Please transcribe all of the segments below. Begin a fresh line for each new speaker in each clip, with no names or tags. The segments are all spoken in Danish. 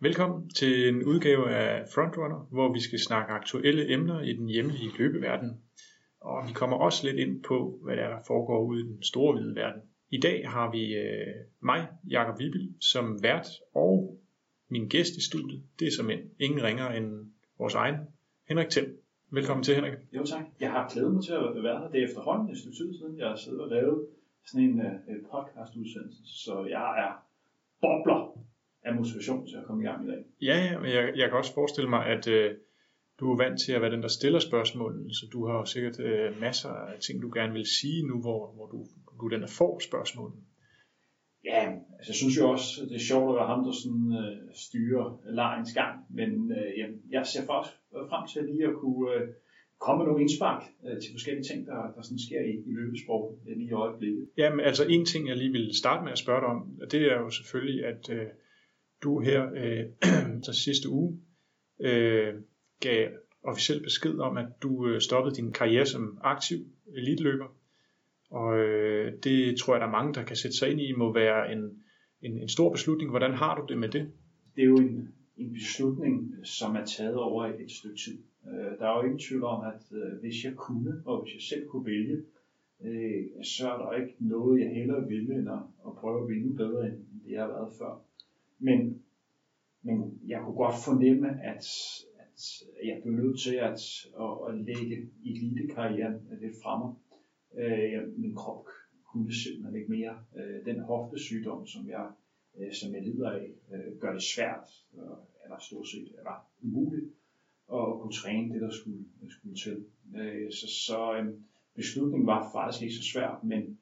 Velkommen til en udgave af Frontrunner, hvor vi skal snakke aktuelle emner i den hjemlige løbeverden. Og vi kommer også lidt ind på, hvad der, er, der foregår ude i den store hvide verden. I dag har vi øh, mig, Jakob Vibil, som vært, og min gæst i studiet, det er som en, ingen ringer end vores egen Henrik Thiem. Velkommen til, Henrik.
Jo tak. Jeg har glædet mig til at være her. Det er efterhånden et stykke tid siden, jeg har siddet og lavet sådan en uh, podcast-udsendelse, så jeg er bobler af motivation til at komme i gang i dag.
Ja, ja men jeg, jeg kan også forestille mig, at øh, du er vant til at være den, der stiller spørgsmålene, så du har sikkert øh, masser af ting, du gerne vil sige nu, hvor, hvor du, du er den, der får spørgsmålene.
Ja, altså jeg synes jo også, det er sjovt at være ham, der sådan, øh, styrer lejens gang, men øh, jeg, jeg ser faktisk frem til lige at kunne øh, komme med nogle indspark øh, til forskellige ting, der, der sådan sker i, i løbesprog øh, lige i øjeblikket.
Jamen altså en ting, jeg lige vil starte med at spørge dig om, det er jo selvfølgelig, at øh, du her øh, så sidste uge øh, gav officiel besked om, at du øh, stoppede din karriere som aktiv eliteløber. Og øh, det tror jeg, der er mange, der kan sætte sig ind i, må være en, en, en stor beslutning. Hvordan har du det med det?
Det er jo en, en beslutning, som er taget over et stykke tid. Øh, der er jo ingen tvivl om, at øh, hvis jeg kunne, og hvis jeg selv kunne vælge, øh, så er der ikke noget, jeg hellere ville, end at, at prøve at vinde bedre, end det jeg har været før. Men, men jeg kunne godt fornemme, at, at jeg blev nødt til at, at, at lægge elitekarrieren lidt fremme. Øh, min krop kunne simpelthen ikke mere. Øh, den hoftesygdom, som jeg, øh, som jeg lider af, øh, gør det svært, øh, eller stort set eller umuligt, at kunne træne det, der skulle, skulle til. Øh, så så øh, beslutningen var faktisk ikke så svær, men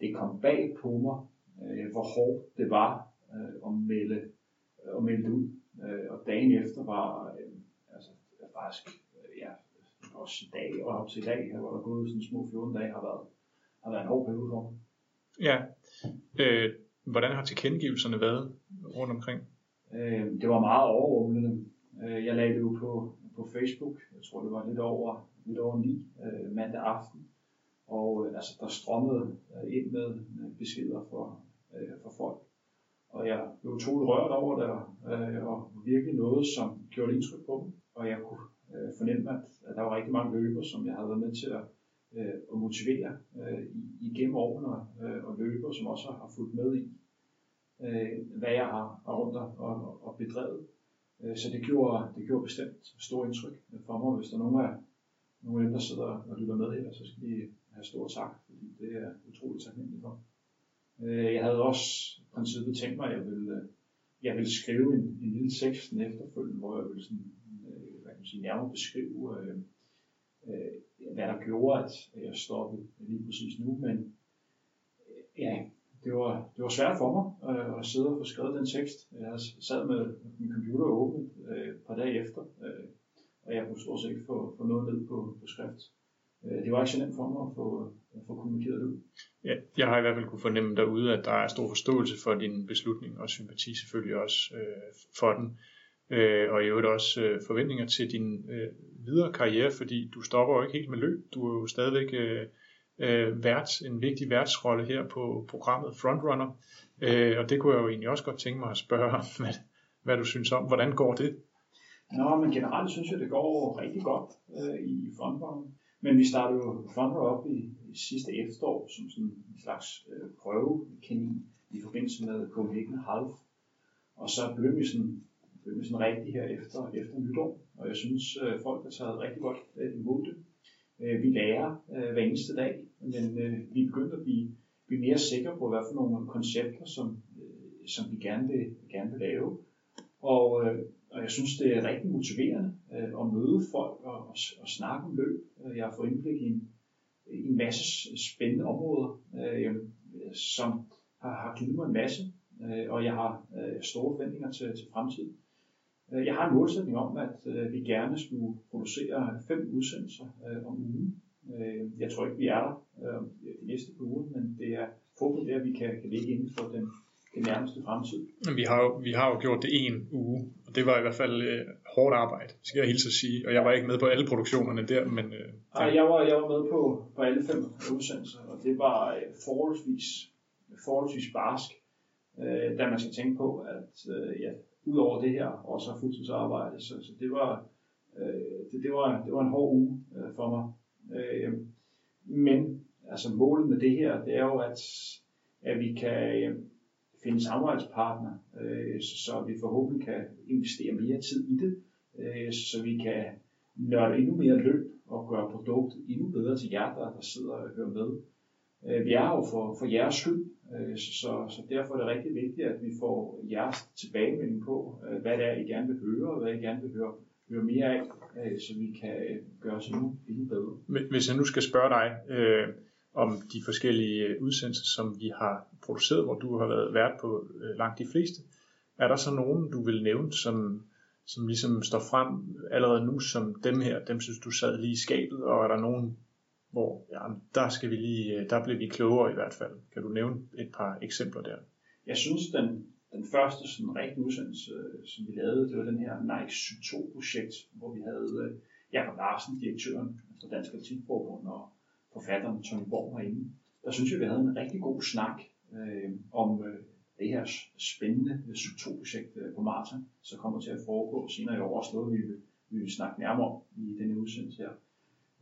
det kom bag på mig, øh, hvor hårdt det var øh, at, melde, øh, at melde det ud. Øh, og dagen efter var øh, altså, faktisk, øh, ja, også i dag og op til i dag, hvor der gået sådan små 14 dage, har været, har været en hård periode for.
Ja. Øh, hvordan har tilkendegivelserne været rundt omkring?
Øh, det var meget overrumlende. Øh, jeg lagde det jo på, på Facebook. Jeg tror, det var lidt over, lidt over 9 øh, mandag aften. Og øh, altså, der strømmede øh, ind med beskeder for, øh, for folk. Og jeg blev utrolig rørt over det, øh, og virkelig noget, som gjorde indtryk på mig. Og jeg kunne øh, fornemme, at, at der var rigtig mange løber, som jeg havde været med til at, øh, at motivere øh, igennem årene, øh, og løber, som også har fulgt med i, øh, hvad jeg har, har rundt og, og, og bedrevet. Øh, så det gjorde, det gjorde bestemt stort indtryk for mig. Hvis der er nogen af, nogen af dem, der sidder og lytter med her, så skal de have stor tak, fordi det er utroligt taknemmeligt for. Øh, jeg havde også i princippet tænkt mig, at jeg ville, øh, jeg ville skrive en, en lille tekst efterfølgende, hvor jeg ville sådan, øh, hvad kan man sige, nærmere beskrive, øh, øh hvad der gjorde, at jeg stoppede lige præcis nu. Men øh, ja, det var, det var svært for mig øh, at sidde og få skrevet den tekst. Jeg sad med min computer åbent øh, et par dage efter, øh, og jeg kunne stort set ikke få, få noget ned på, på skrift. Øh, det var ikke så nemt for mig at få, at få kommunikeret det ud.
Ja, jeg har i hvert fald kunne fornemme derude, at der er stor forståelse for din beslutning, og sympati selvfølgelig også øh, for den. Øh, og i øvrigt også øh, forventninger til din øh, videre karriere, fordi du stopper jo ikke helt med løb. Du er jo stadigvæk øh, øh, vært, en vigtig værtsrolle her på programmet Frontrunner. Øh, og det kunne jeg jo egentlig også godt tænke mig at spørge om, hvad, hvad du synes om. Hvordan går det?
Nå, men generelt synes jeg, det går rigtig godt øh, i Frontrunner. Men vi startede jo Thunder op i, i sidste efterår som sådan en slags øh, prøvekanin i forbindelse med Copenhagen Half. Og så blev vi sådan, blev vi sådan rigtig her efter, efter nytår. Og jeg synes, øh, folk har taget rigtig godt øh, imod det. Øh, vi lærer øh, hver eneste dag, men øh, vi er begyndt at blive, blive mere sikre på, hvad for nogle koncepter, som, øh, som vi gerne vil, gerne vil lave. Og, øh, og jeg synes, det er rigtig motiverende øh, at møde folk og, og, og snakke om løb. Øh, jeg har fået indblik i en, i en masse spændende områder, øh, som har, har givet mig en masse, øh, og jeg har øh, store forventninger til, til fremtiden. Øh, jeg har en målsætning om, at øh, vi gerne skulle producere fem udsendelser øh, om ugen. Øh, jeg tror ikke, vi er der de næste par uger, men det er forhåbentlig der, vi kan, kan ligge inden for den, den nærmeste fremtid.
Vi har, jo, vi har jo gjort det en uge, og det var i hvert fald øh, hårdt arbejde, skal jeg hilse at sige. Og jeg var ikke med på alle produktionerne der, men... Øh,
Nej, jeg var, jeg var med på, på alle fem udsendelser, og det var øh, forholdsvis, forholdsvis barsk, øh, da man skal tænke på, at øh, ja, ud over det her også har fuldtidsarbejde. Så, så det, var, øh, det, det, var, det var en hård uge øh, for mig. Øh, men altså målet med det her, det er jo, at, at vi kan øh, finde samarbejdspartner, øh, så, så vi forhåbentlig kan investere mere tid i det, øh, så vi kan nørde endnu mere løb og gøre produktet endnu bedre til jer, der, der sidder og hører med. Øh, vi er jo for, for jeres skyld, øh, så, så derfor er det rigtig vigtigt, at vi får jeres tilbagemelding på, øh, hvad det er, I gerne vil høre, og hvad I gerne vil høre, høre mere af, øh, så vi kan gøre os endnu, endnu bedre.
Hvis jeg nu skal spørge dig øh, om de forskellige øh, udsendelser, som vi har produceret, hvor du har været vært på øh, langt de fleste, er der så nogen, du vil nævne, som, som ligesom står frem allerede nu som dem her, dem synes du sad lige i skabet, og er der nogen, hvor ja, der, skal vi lige, øh, der bliver vi klogere i hvert fald. Kan du nævne et par eksempler der?
Jeg synes, den, den første sådan rigtig udsendelse, øh, som vi lavede, det var den her Nike Sy 2-projekt, hvor vi havde Jakob Larsen, direktøren for Dansk Atletikforbund, og forfatteren Tony Borg herinde. Der synes jeg, vi havde en rigtig god snak øh, om øh, det her spændende øh, Sy 2-projekt øh, på Marta, så kommer til at foregå senere i år, også noget, vi vil, vi vil snakke nærmere om i denne udsendelse her.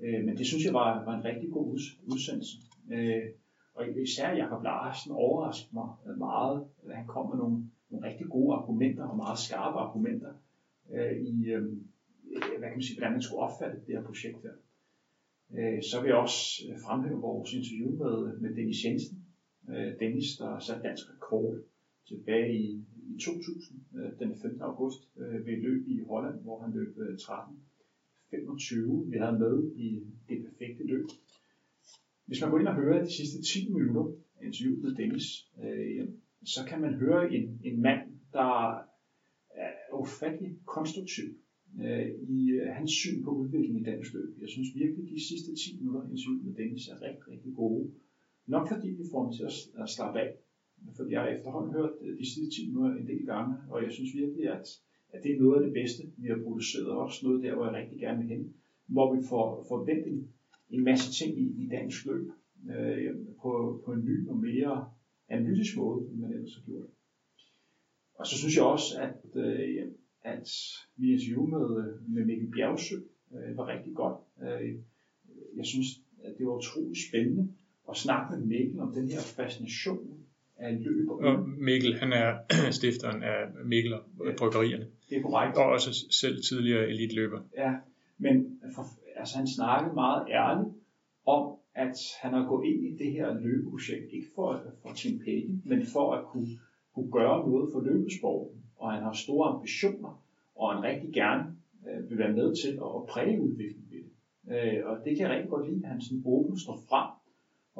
Øh, men det synes jeg var, var en rigtig god udsendelse. Øh, og især Jacob Larsen overraskede mig meget. Han kom med nogle, nogle rigtig gode argumenter og meget skarpe argumenter øh, i, øh, hvad kan man sige, hvordan man skulle opfatte det her projekt her. Øh, så vil jeg også øh, fremhæve vores interview med, med Dennis Jensen. Øh, Dennis, der satte dansk rekord tilbage i, i 2000, øh, den 15. august, øh, ved løb i Holland, hvor han løb øh, 13 25, vi havde med i det perfekte løb. Hvis man går ind og hører de sidste 10 minutter af interviewet med Dennis, øh, så kan man høre en, en mand, der er ufattelig konstruktiv øh, i øh, hans syn på udviklingen i dansk løb. Jeg synes virkelig, at de sidste 10 minutter i interviewet med Dennis er rigtig, rigtig gode. Nok fordi vi får ham til at, at slappe af. Fordi jeg har efterhånden hørt øh, de sidste 10 minutter en del gange, og jeg synes virkelig, at, at det er noget af det bedste, vi har produceret. Også noget der, hvor jeg rigtig gerne vil hen. Hvor vi får forventet en masse ting i, i dansk løb øh, på, på en ny og mere analytisk måde, end man ellers har gjort. Og så synes jeg også, at, øh, at vi interview med, med Mikkel Bjergsø øh, var rigtig godt. Øh, jeg synes, at det var utroligt spændende at snakke med Mikkel om den her fascination af løb.
Og Mikkel, han er stifteren af Mikkel og Bryggerierne.
Det er korrekt.
Og også selv tidligere elitløber.
Ja, men for, altså, han snakkede meget ærligt om, at han har gået ind i det her løbeprojekt, ikke for at få tjene penge, men for at kunne, kunne gøre noget for løbesporten. Og han har store ambitioner, og han rigtig gerne øh, vil være med til at, at præge udviklingen ved det. Øh, og det kan jeg rigtig godt lide, at han sådan åbent står frem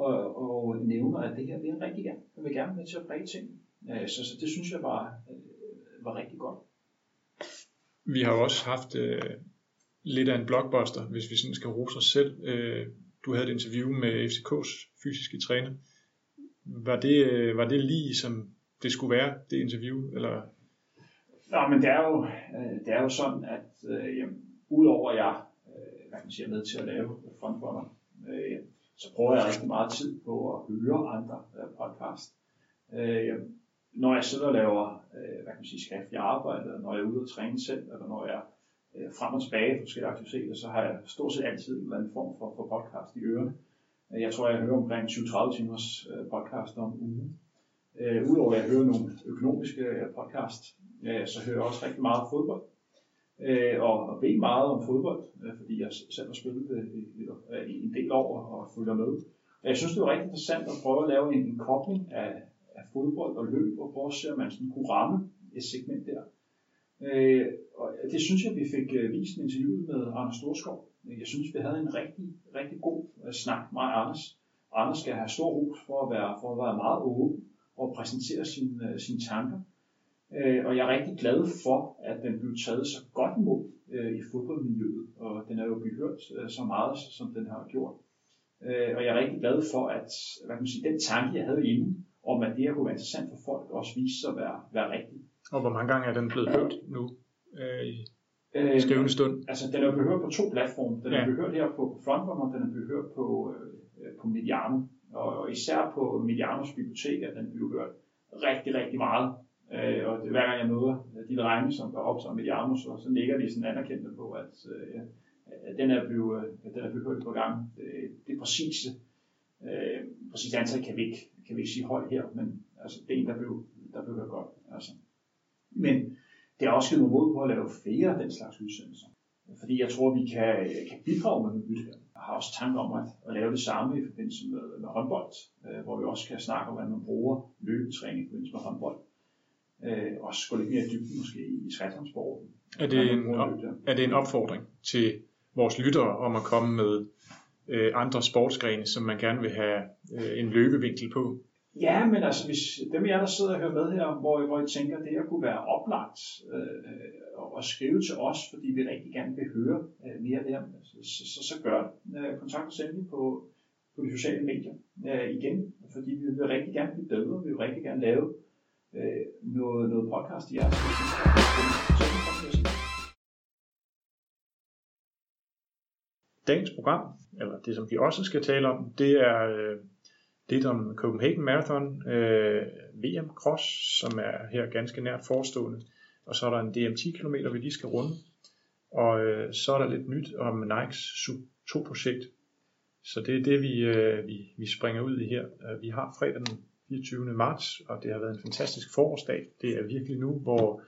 og, og nævner, at det her vil han rigtig gerne. Han vil gerne være med til at præge ting. Øh, så, så det synes jeg var, øh, var rigtig godt.
Vi har også haft øh, lidt af en blockbuster, hvis vi sådan skal rose os selv. Øh, du havde et interview med FCK's fysiske træner. Var det, øh, var det lige som det skulle være, det interview? Eller?
Nå, men det er jo, øh, det er jo sådan, at øh, jamen, udover at jeg øh, hvad kan man siger, er med til at lave frontrunner, øh, så bruger jeg rigtig meget tid på at høre andre øh, podcast. Øh, når jeg sidder og laver øh, hvad kan man sige, skriftlig arbejde, eller når jeg er ude og træne selv, eller når jeg øh, frem og tilbage på forskellige aktiviteter, så har jeg stort set altid en eller anden form for, for podcast i ørerne. Øh, jeg tror, jeg hører omkring 20-30 timers øh, podcast om ugen. Øh, Udover at jeg hører nogle økonomiske øh, podcast, øh, så hører jeg også rigtig meget fodbold. Øh, og, og ved meget om fodbold, øh, fordi jeg selv har spillet øh, i, en del år og følger med. Jeg synes, det var rigtig interessant at prøve at lave en, en kobling af, af fodbold og løb, og prøve at se, om man sådan kunne ramme et segment der. Øh, og det synes jeg, vi fik øh, vist i interviewet med Anders Storskov. Jeg synes, vi havde en rigtig, rigtig god øh, snak med Anders. Anders skal have stor ros for at være, for at være meget åben og præsentere sine, øh, sine tanker. Øh, og jeg er rigtig glad for, at den blev taget så godt imod øh, i fodboldmiljøet, og den er jo behørt øh, så meget, som den har gjort. Øh, og jeg er rigtig glad for, at hvad kan man sige, den tanke, jeg havde inde, om at det her kunne være interessant for folk, også viste sig at være, være rigtigt.
Og hvor mange gange er den blevet hørt nu øh, i øh, skrivende stund?
Altså, den er behørt på to platforme. Den er ja. behørt her på Frontrunner, den er behørt på, øh, på Mediano. Og, og især på Medianos bibliotek er den blevet hørt rigtig, rigtig meget. Øh, og det, hver gang jeg møder øh, de drenge, som går op som med Jarno, så, så ligger de sådan anerkendte på, at, øh, at den er blevet, øh, at den er blevet hørt på gang. Det, det præcise, øh, præcise antal kan vi, ikke, kan vi ikke sige højt her, men altså, det er en, der blev, der blev hørt godt. Altså. Men det har også givet mig mod på at lave flere af den slags udsendelser. Fordi jeg tror, vi kan, kan bidrage med noget nyt her. Jeg har også tanker om at, at lave det samme i forbindelse med, med håndbold, øh, hvor vi også kan snakke om, hvordan man bruger løbetræning i forbindelse med håndbold. Øh, og gå lidt mere dybt måske i triathlonsporten.
Er det, en, er det en opfordring til vores lyttere om at komme med øh, andre sportsgrene, som man gerne vil have øh, en løbevinkel på?
Ja, men altså, hvis dem af jer, der sidder og hører med her, hvor, hvor I tænker, det her kunne være oplagt øh, at skrive til os, fordi vi rigtig gerne vil høre øh, mere her, så, så, så, så gør det. Øh, kontakt os endelig på, på de sociale medier øh, igen, fordi vi vil rigtig gerne blive bedre, vi vil rigtig gerne lave øh, noget, noget podcast i jeres.
Dagens program, eller det som vi også skal tale om, det er øh, det om Copenhagen Marathon, øh, VM Cross, som er her ganske nært forestående. Og så er der en DM10 km, vi lige skal runde. Og øh, så er der lidt nyt om Nikes Sub 2 projekt. Så det er det, vi, øh, vi, vi springer ud i her. Øh, vi har fredag den 24. marts, og det har været en fantastisk forårsdag. Det er virkelig nu, hvor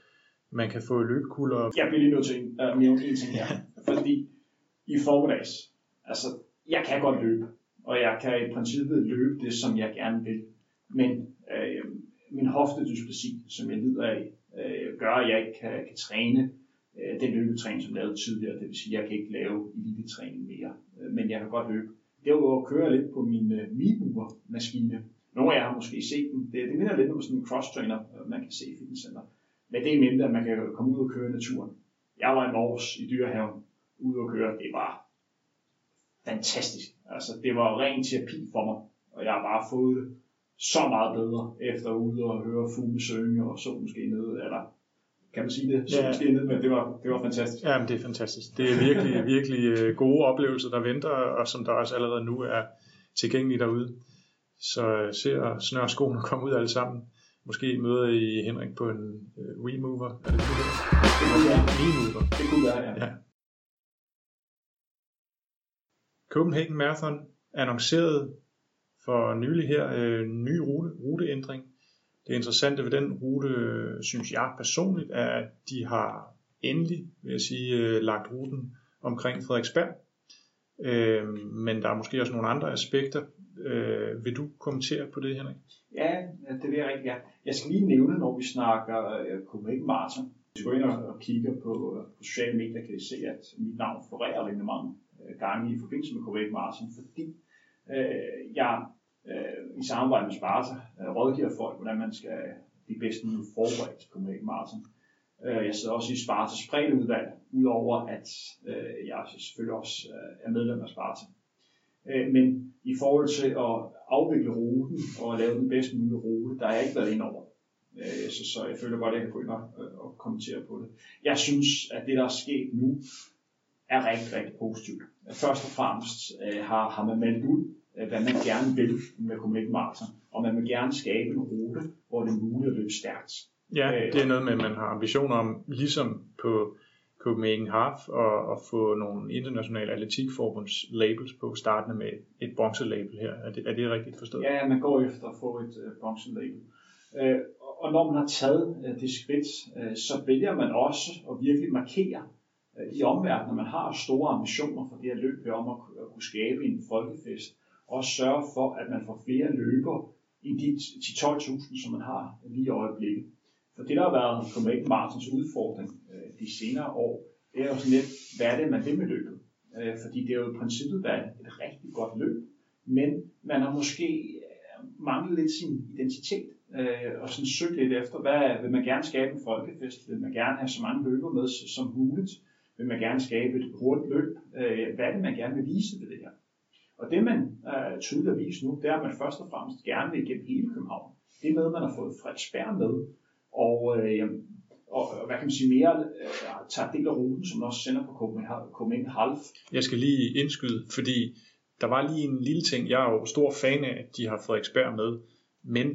man kan få løbekulder.
Jeg bliver lige nødt til at nævne en ting her. Fordi i formiddags, altså jeg kan godt løbe og jeg kan i princippet løbe det, som jeg gerne vil. Men øh, min hoftedysplasi, som jeg lider af, øh, gør, at jeg ikke kan, kan træne øh, den løbetræning, som jeg lavede tidligere. Det vil sige, at jeg kan ikke lave elite-træning mere, øh, men jeg kan godt løbe. Derudover kører jeg lidt på min øh, Mibuer-maskine. Nogle af jer har måske set den. Det, det minder lidt om sådan en cross-trainer, øh, man kan se i fitnesscenter. Men det er mindre, at man kan komme ud og køre i naturen. Jeg var i morges i dyrehaven ude og køre. Det var fantastisk. Altså, det var ren terapi for mig, og jeg har bare fået det så meget bedre efter ude og høre fugle synge og så måske nede, eller kan man sige det? Så ja. måske nede, men det var, det var fantastisk.
Ja, men det er fantastisk. Det er virkelig, virkelig øh, gode oplevelser, der venter, og som der også allerede nu er tilgængelige derude. Så øh, se og snør skoene komme ud alle sammen. Måske møder I Henrik på en uh, WeMover. Er det det,
det kunne være. WeMover. Det kunne være, ja. ja.
Copenhagen Marathon annoncerede for nylig her øh, ny rute, ruteændring. Det interessante ved den rute, synes jeg personligt, er, at de har endelig, vil jeg sige, øh, lagt ruten omkring Frederiksberg. Øh, men der er måske også nogle andre aspekter. Øh, vil du kommentere på det, Henrik?
Ja, det vil jeg rigtig gerne. Jeg skal lige nævne, når vi snakker øh, Copenhagen Marathon. Hvis du går ind og kigger på, øh, på sociale medier, kan I se, at mit navn florerer rigtig mange øh, gange i forbindelse med Copenhagen Marathon, fordi øh, jeg øh, i samarbejde med Sparta øh, rådgiver folk, hvordan man skal blive bedst muligt forberedt til Copenhagen Marathon. Øh, jeg sidder også i Spartas udvalg, udover at øh, jeg selvfølgelig også øh, er medlem af Sparta. Øh, men i forhold til at afvikle ruten og lave den bedst mulige rute, der er jeg ikke været ind over. Øh, så, så jeg føler godt, at jeg kan gå ind og, og kommentere på det. Jeg synes, at det, der er sket nu, er rigtig, rigtig positivt. Først og fremmest øh, har, har man meldt ud, øh, hvad man gerne vil med Copenhagen Marathon, og man vil gerne skabe en rute, hvor det er muligt at løbe stærkt.
Ja, det er noget med, at man har ambitioner om, ligesom på Copenhagen Half, og, og få nogle internationale atletikforbunds labels på, startende med et bronzelabel her. Er det, er det rigtigt forstået?
Ja, man går efter at få et øh, bronzelabel. Øh, og når man har taget øh, det skridt, øh, så vælger man også at virkelig markere, øh, i omverdenen, når man har store ambitioner for det her løb, om at kunne skabe en folkefest, og sørge for, at man får flere løber end de 10-12.000, som man har lige i øjeblikket. For det, der har været Copenhagen Martins udfordring de senere år, det er jo sådan lidt, hvad er det, man vil med løbet? Øh, fordi det er jo i princippet været et rigtig godt løb, men man har måske øh, manglet lidt sin identitet, øh, og sådan søgt lidt efter, hvad vil man gerne skabe en folkefest? Vil man gerne have så mange løber med som muligt? vil man gerne skabe et hurtigt løb. Øh, hvad er det, man gerne vil vise ved det her? Og det, man øh, tydeligt viser nu, det er, at man først og fremmest gerne vil igennem hele København. Det er med, man har fået Frederiksberg med, og, øh, og hvad kan man sige mere, øh, tager del af ruten, som også sender på Copenhagen Half.
Jeg skal lige indskyde, fordi der var lige en lille ting. Jeg er jo stor fan af, at de har Frederiksberg med, men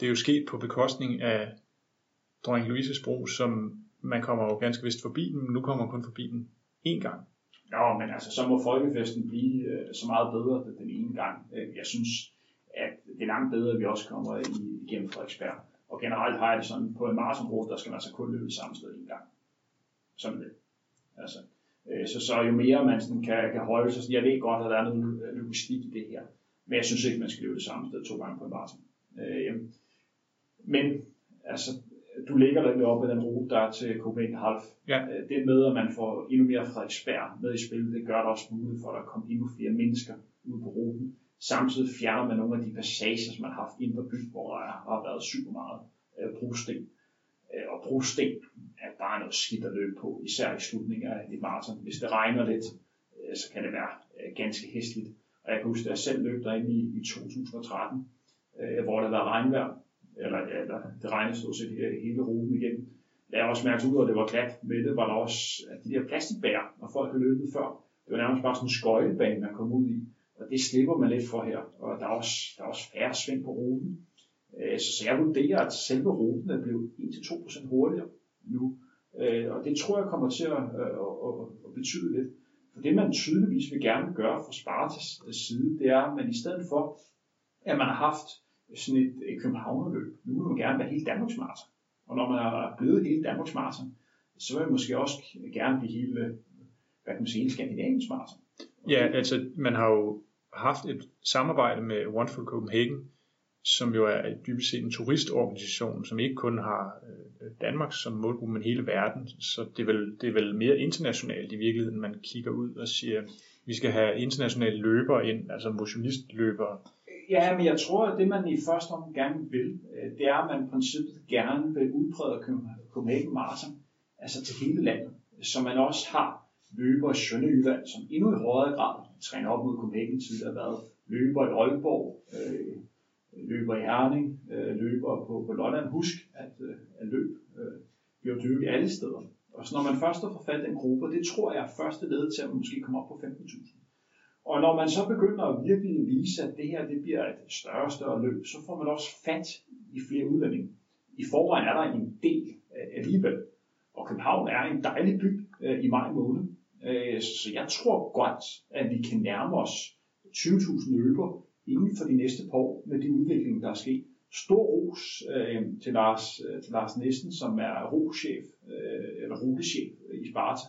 det er jo sket på bekostning af Dronning Louises Bro, som man kommer jo ganske vist forbi den, men nu kommer man kun forbi den én gang.
Ja, men altså, så må folkefesten blive øh, så meget bedre den ene gang. Øh, jeg synes, at det er langt bedre, at vi også kommer igennem Frederiksberg. Og generelt har jeg det sådan, på en maratonrute, der skal man altså kun løbe samme sted en gang. Sådan det. Altså, øh, så, så jo mere man sådan kan, kan holde sig, jeg ved godt, at der er noget øh, logistik i det her, men jeg synes ikke, man skal løbe det samme sted to gange på en maraton. Øh, men altså, du ligger der op ad den rute, der er til Copenhagen Half.
Ja.
Øh, det med, at man får endnu mere Frederiksberg med i spil, det gør det også muligt for, at der kommer endnu flere mennesker ud på ruten. Samtidig fjerner man nogle af de passager, som man har haft inde på byen, hvor der har været super meget øh, brosten. Øh, og brosten er bare noget skidt at løbe på, især i slutningen af et maraton. Hvis det regner lidt, øh, så kan det være øh, ganske hæsligt. Og jeg kan huske, at jeg selv løb derinde i, i 2013, øh, hvor der var regnvejr, eller, eller det regnede stort set hele ruten igen. Jeg har også mærket ud, at det var glat med det, var der også at de der plastikbær, når folk havde løbet før. Det var nærmest bare sådan en skøjtebane, man kom ud i. Og det slipper man lidt for her. Og der er også, der er også færre sving på ruten. Øh, så, så jeg vurderer, at selve ruten er blevet 1-2% hurtigere nu. Øh, og det tror jeg kommer til at, øh, at, at, at betyde lidt. For det man tydeligvis vil gerne gøre fra Spartas side, det er, at man i stedet for, at man har haft sådan et, et Københavnerløb, nu vil man gerne være hele Danmarks maraton. Og når man er blevet hele Danmarks maraton, så vil man måske også gerne blive hele, hvad kan man sige, hele Skandinaviens maraton.
Ja, altså man har jo haft et samarbejde med One for Copenhagen, som jo er dybest set en turistorganisation, som ikke kun har øh, Danmark som målgruppe, men hele verden. Så det er, vel, det er vel mere internationalt i virkeligheden, man kigger ud og siger, vi skal have internationale løbere ind, altså motionistløbere.
Ja, men jeg tror, at det man i første omgang gerne vil, øh, det er, at man i princippet gerne vil udbrede Copenhagen Marathon, altså til hele landet, så man også har løbere i Sønderjylland, som endnu i højere grad træner op mod Copenhagen tidligere været løber i Aalborg, øh, løber i Herning, øh, løber på, på Lolland. Husk, at, øh, at løb øh, bliver dyrket alle steder. Og så når man først har fat den en gruppe, det tror jeg er første led til, at man måske kommer op på 15.000. Og når man så begynder at virkelig vise, at det her det bliver et større og større løb, så får man også fat i flere udlændinge. I forvejen er der en del øh, alligevel. Og København er en dejlig by øh, i maj måned. Øh, så jeg tror godt, at vi kan nærme os 20.000 løber inden for de næste par år med de udvikling, der er sket. Stor ros øh, til, Lars, øh, til Lars Nissen, som er ruchef, øh, eller rutechef i Sparta.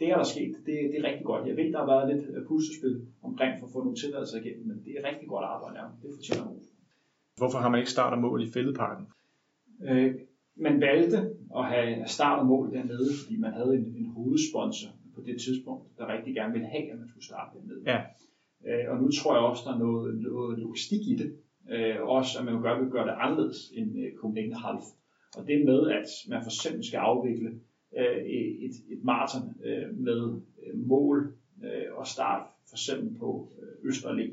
Det er der sket. Det, det er rigtig godt. Jeg ved, der har været lidt puslespil omkring for at få nogle tilladelser igennem, men det er rigtig godt arbejde. Ja. Det fortjener ros.
Hvorfor har man ikke startet mål i fældeparken?
Øh, man valgte at have start og mål dernede, fordi man havde en, en hovedsponsor det tidspunkt, der rigtig gerne ville have, at man skulle starte dernede.
Ja.
Øh, og nu tror jeg også, der er noget, noget logistik i det. Øh, også at man gør, vil gøre det anderledes end øh, Copenhagen Half. Og det med, at man for eksempel skal afvikle øh, et, et maraton øh, med øh, mål øh, og start for eksempel på øh, Østerlæ.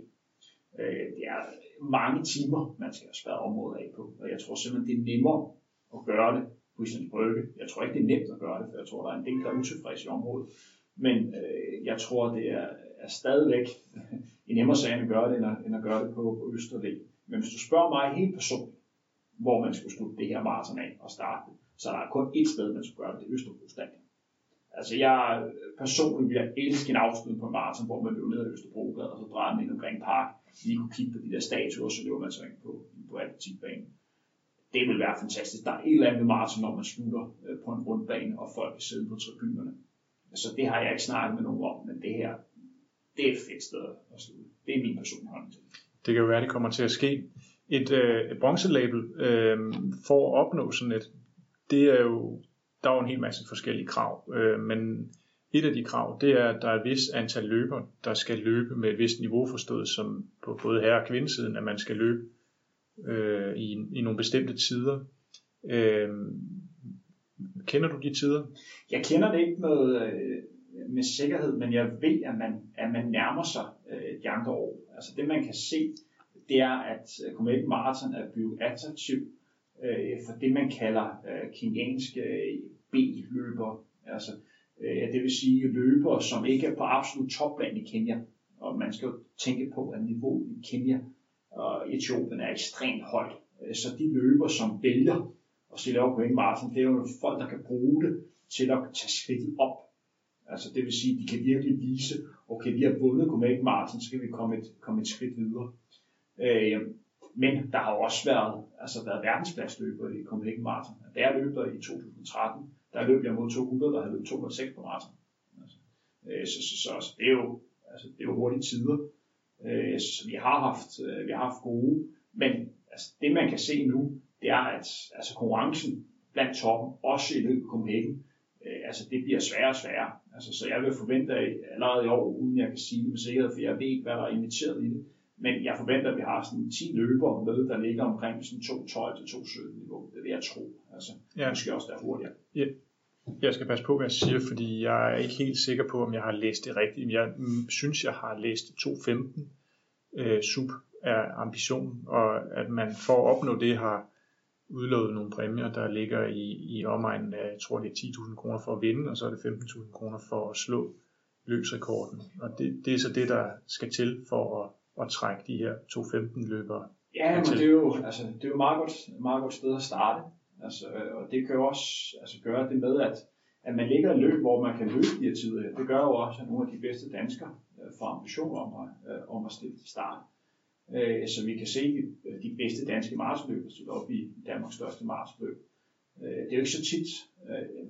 Øh, det er mange timer, man skal spære området af på. Og jeg tror simpelthen, det er nemmere at gøre det på Islands Brygge. Jeg tror ikke, det er nemt at gøre det, for jeg tror, der er en del, der er utilfredse i området. Men øh, jeg tror, det er, er stadigvæk en nemmere sag at gøre det, end at, end at gøre det på, på Østerlæ. Men hvis du spørger mig helt personligt, hvor man skulle slutte det her maraton af og starte så er der kun ét sted, man skulle gøre det, det er Østerbro Stadion. Altså jeg personligt vil elske en afslutning på en maraton, hvor man løber ned ad Østerbrogade, og så drejer ind omkring park, lige kunne kigge på de der statuer, så løber man så ind på, på atletikbanen. Det vil være fantastisk. Der er et eller andet maraton, når man slutter øh, på en rundbane, og folk kan sidde på tribunerne. Altså det har jeg ikke snakket med nogen om, men det her, det er et fedt sted at slutte. Det er min personlige holdning til
det. kan jo være, det kommer til at ske. Et, øh, et bronzelabel øh, for at opnå sådan et, det er jo, der er jo en hel masse forskellige krav, øh, men et af de krav, det er, at der er et vis antal løber, der skal løbe med et vist niveau forstået, som på både herre- og kvindesiden, at man skal løbe øh, i, i nogle bestemte tider. Øh, kender du de tider?
Jeg kender det ikke med, øh, med sikkerhed, men jeg ved, at man, at man nærmer sig øh, de andre år. Altså det man kan se, det er, at øh, Copenhagen Marathon er blevet attraktiv øh, for det, man kalder øh, øh B-løber. Altså, øh, det vil sige løbere, som ikke er på absolut topplan i Kenya. Og man skal jo tænke på, at niveauet i Kenya og Etiopien er ekstremt højt. Øh, så de løber, som vælger og stille op på en det er jo folk, der kan bruge det til at tage skridtet op. Altså det vil sige, at de kan virkelig vise, okay, vi har vundet Copenhagen Marathon, så kan vi komme et, komme et skridt videre. Øh, men der har også været, altså været verdenspladsløbere i Copenhagen Marathon. Da jeg løb der i 2013, der løb jeg mod 200, der havde løbet 206 på maraton. Altså, øh, så, så, så, så, det er jo, altså, det er jo hurtige tider. Øh, så vi har haft, øh, vi har haft gode, men altså, det man kan se nu, det er, at altså, konkurrencen blandt toppen, også i løbet af Copenhagen, øh, altså det bliver sværere og sværere. Altså, så jeg vil forvente at allerede i år, uden jeg kan sige det med sikkerhed, for jeg ved ikke, hvad der er inviteret i det, men jeg forventer, at vi har sådan 10 løbere med, der ligger omkring sådan 2.12 til 2.17 niveau. Det vil jeg tro. Altså, ja. måske også der hurtigere.
Ja. Jeg skal passe på, hvad jeg siger, fordi jeg er ikke helt sikker på, om jeg har læst det rigtigt. Jeg synes, jeg har læst 2.15 øh, sub er ambitionen, og at man for at opnå det har udlovet nogle præmier, der ligger i, i omegnen af, jeg tror det er 10.000 kroner for at vinde, og så er det 15.000 kroner for at slå løbsrekorden. Og det, det er så det, der skal til for at, at trække de her 2.15 løbere
Ja, men det er jo, altså, det er jo meget godt, meget godt sted at starte. Altså, og det kan jo også altså, gøre det med, at, at man ligger i løb, hvor man kan løbe de her tider. Det gør jo også, at nogle af de bedste danskere øh, får ambitioner om at, øh, om at stille til start. Øh, så vi kan se de, de bedste danske marsløb stille op i Danmarks største marsløb. Øh, det er jo ikke så tit, øh,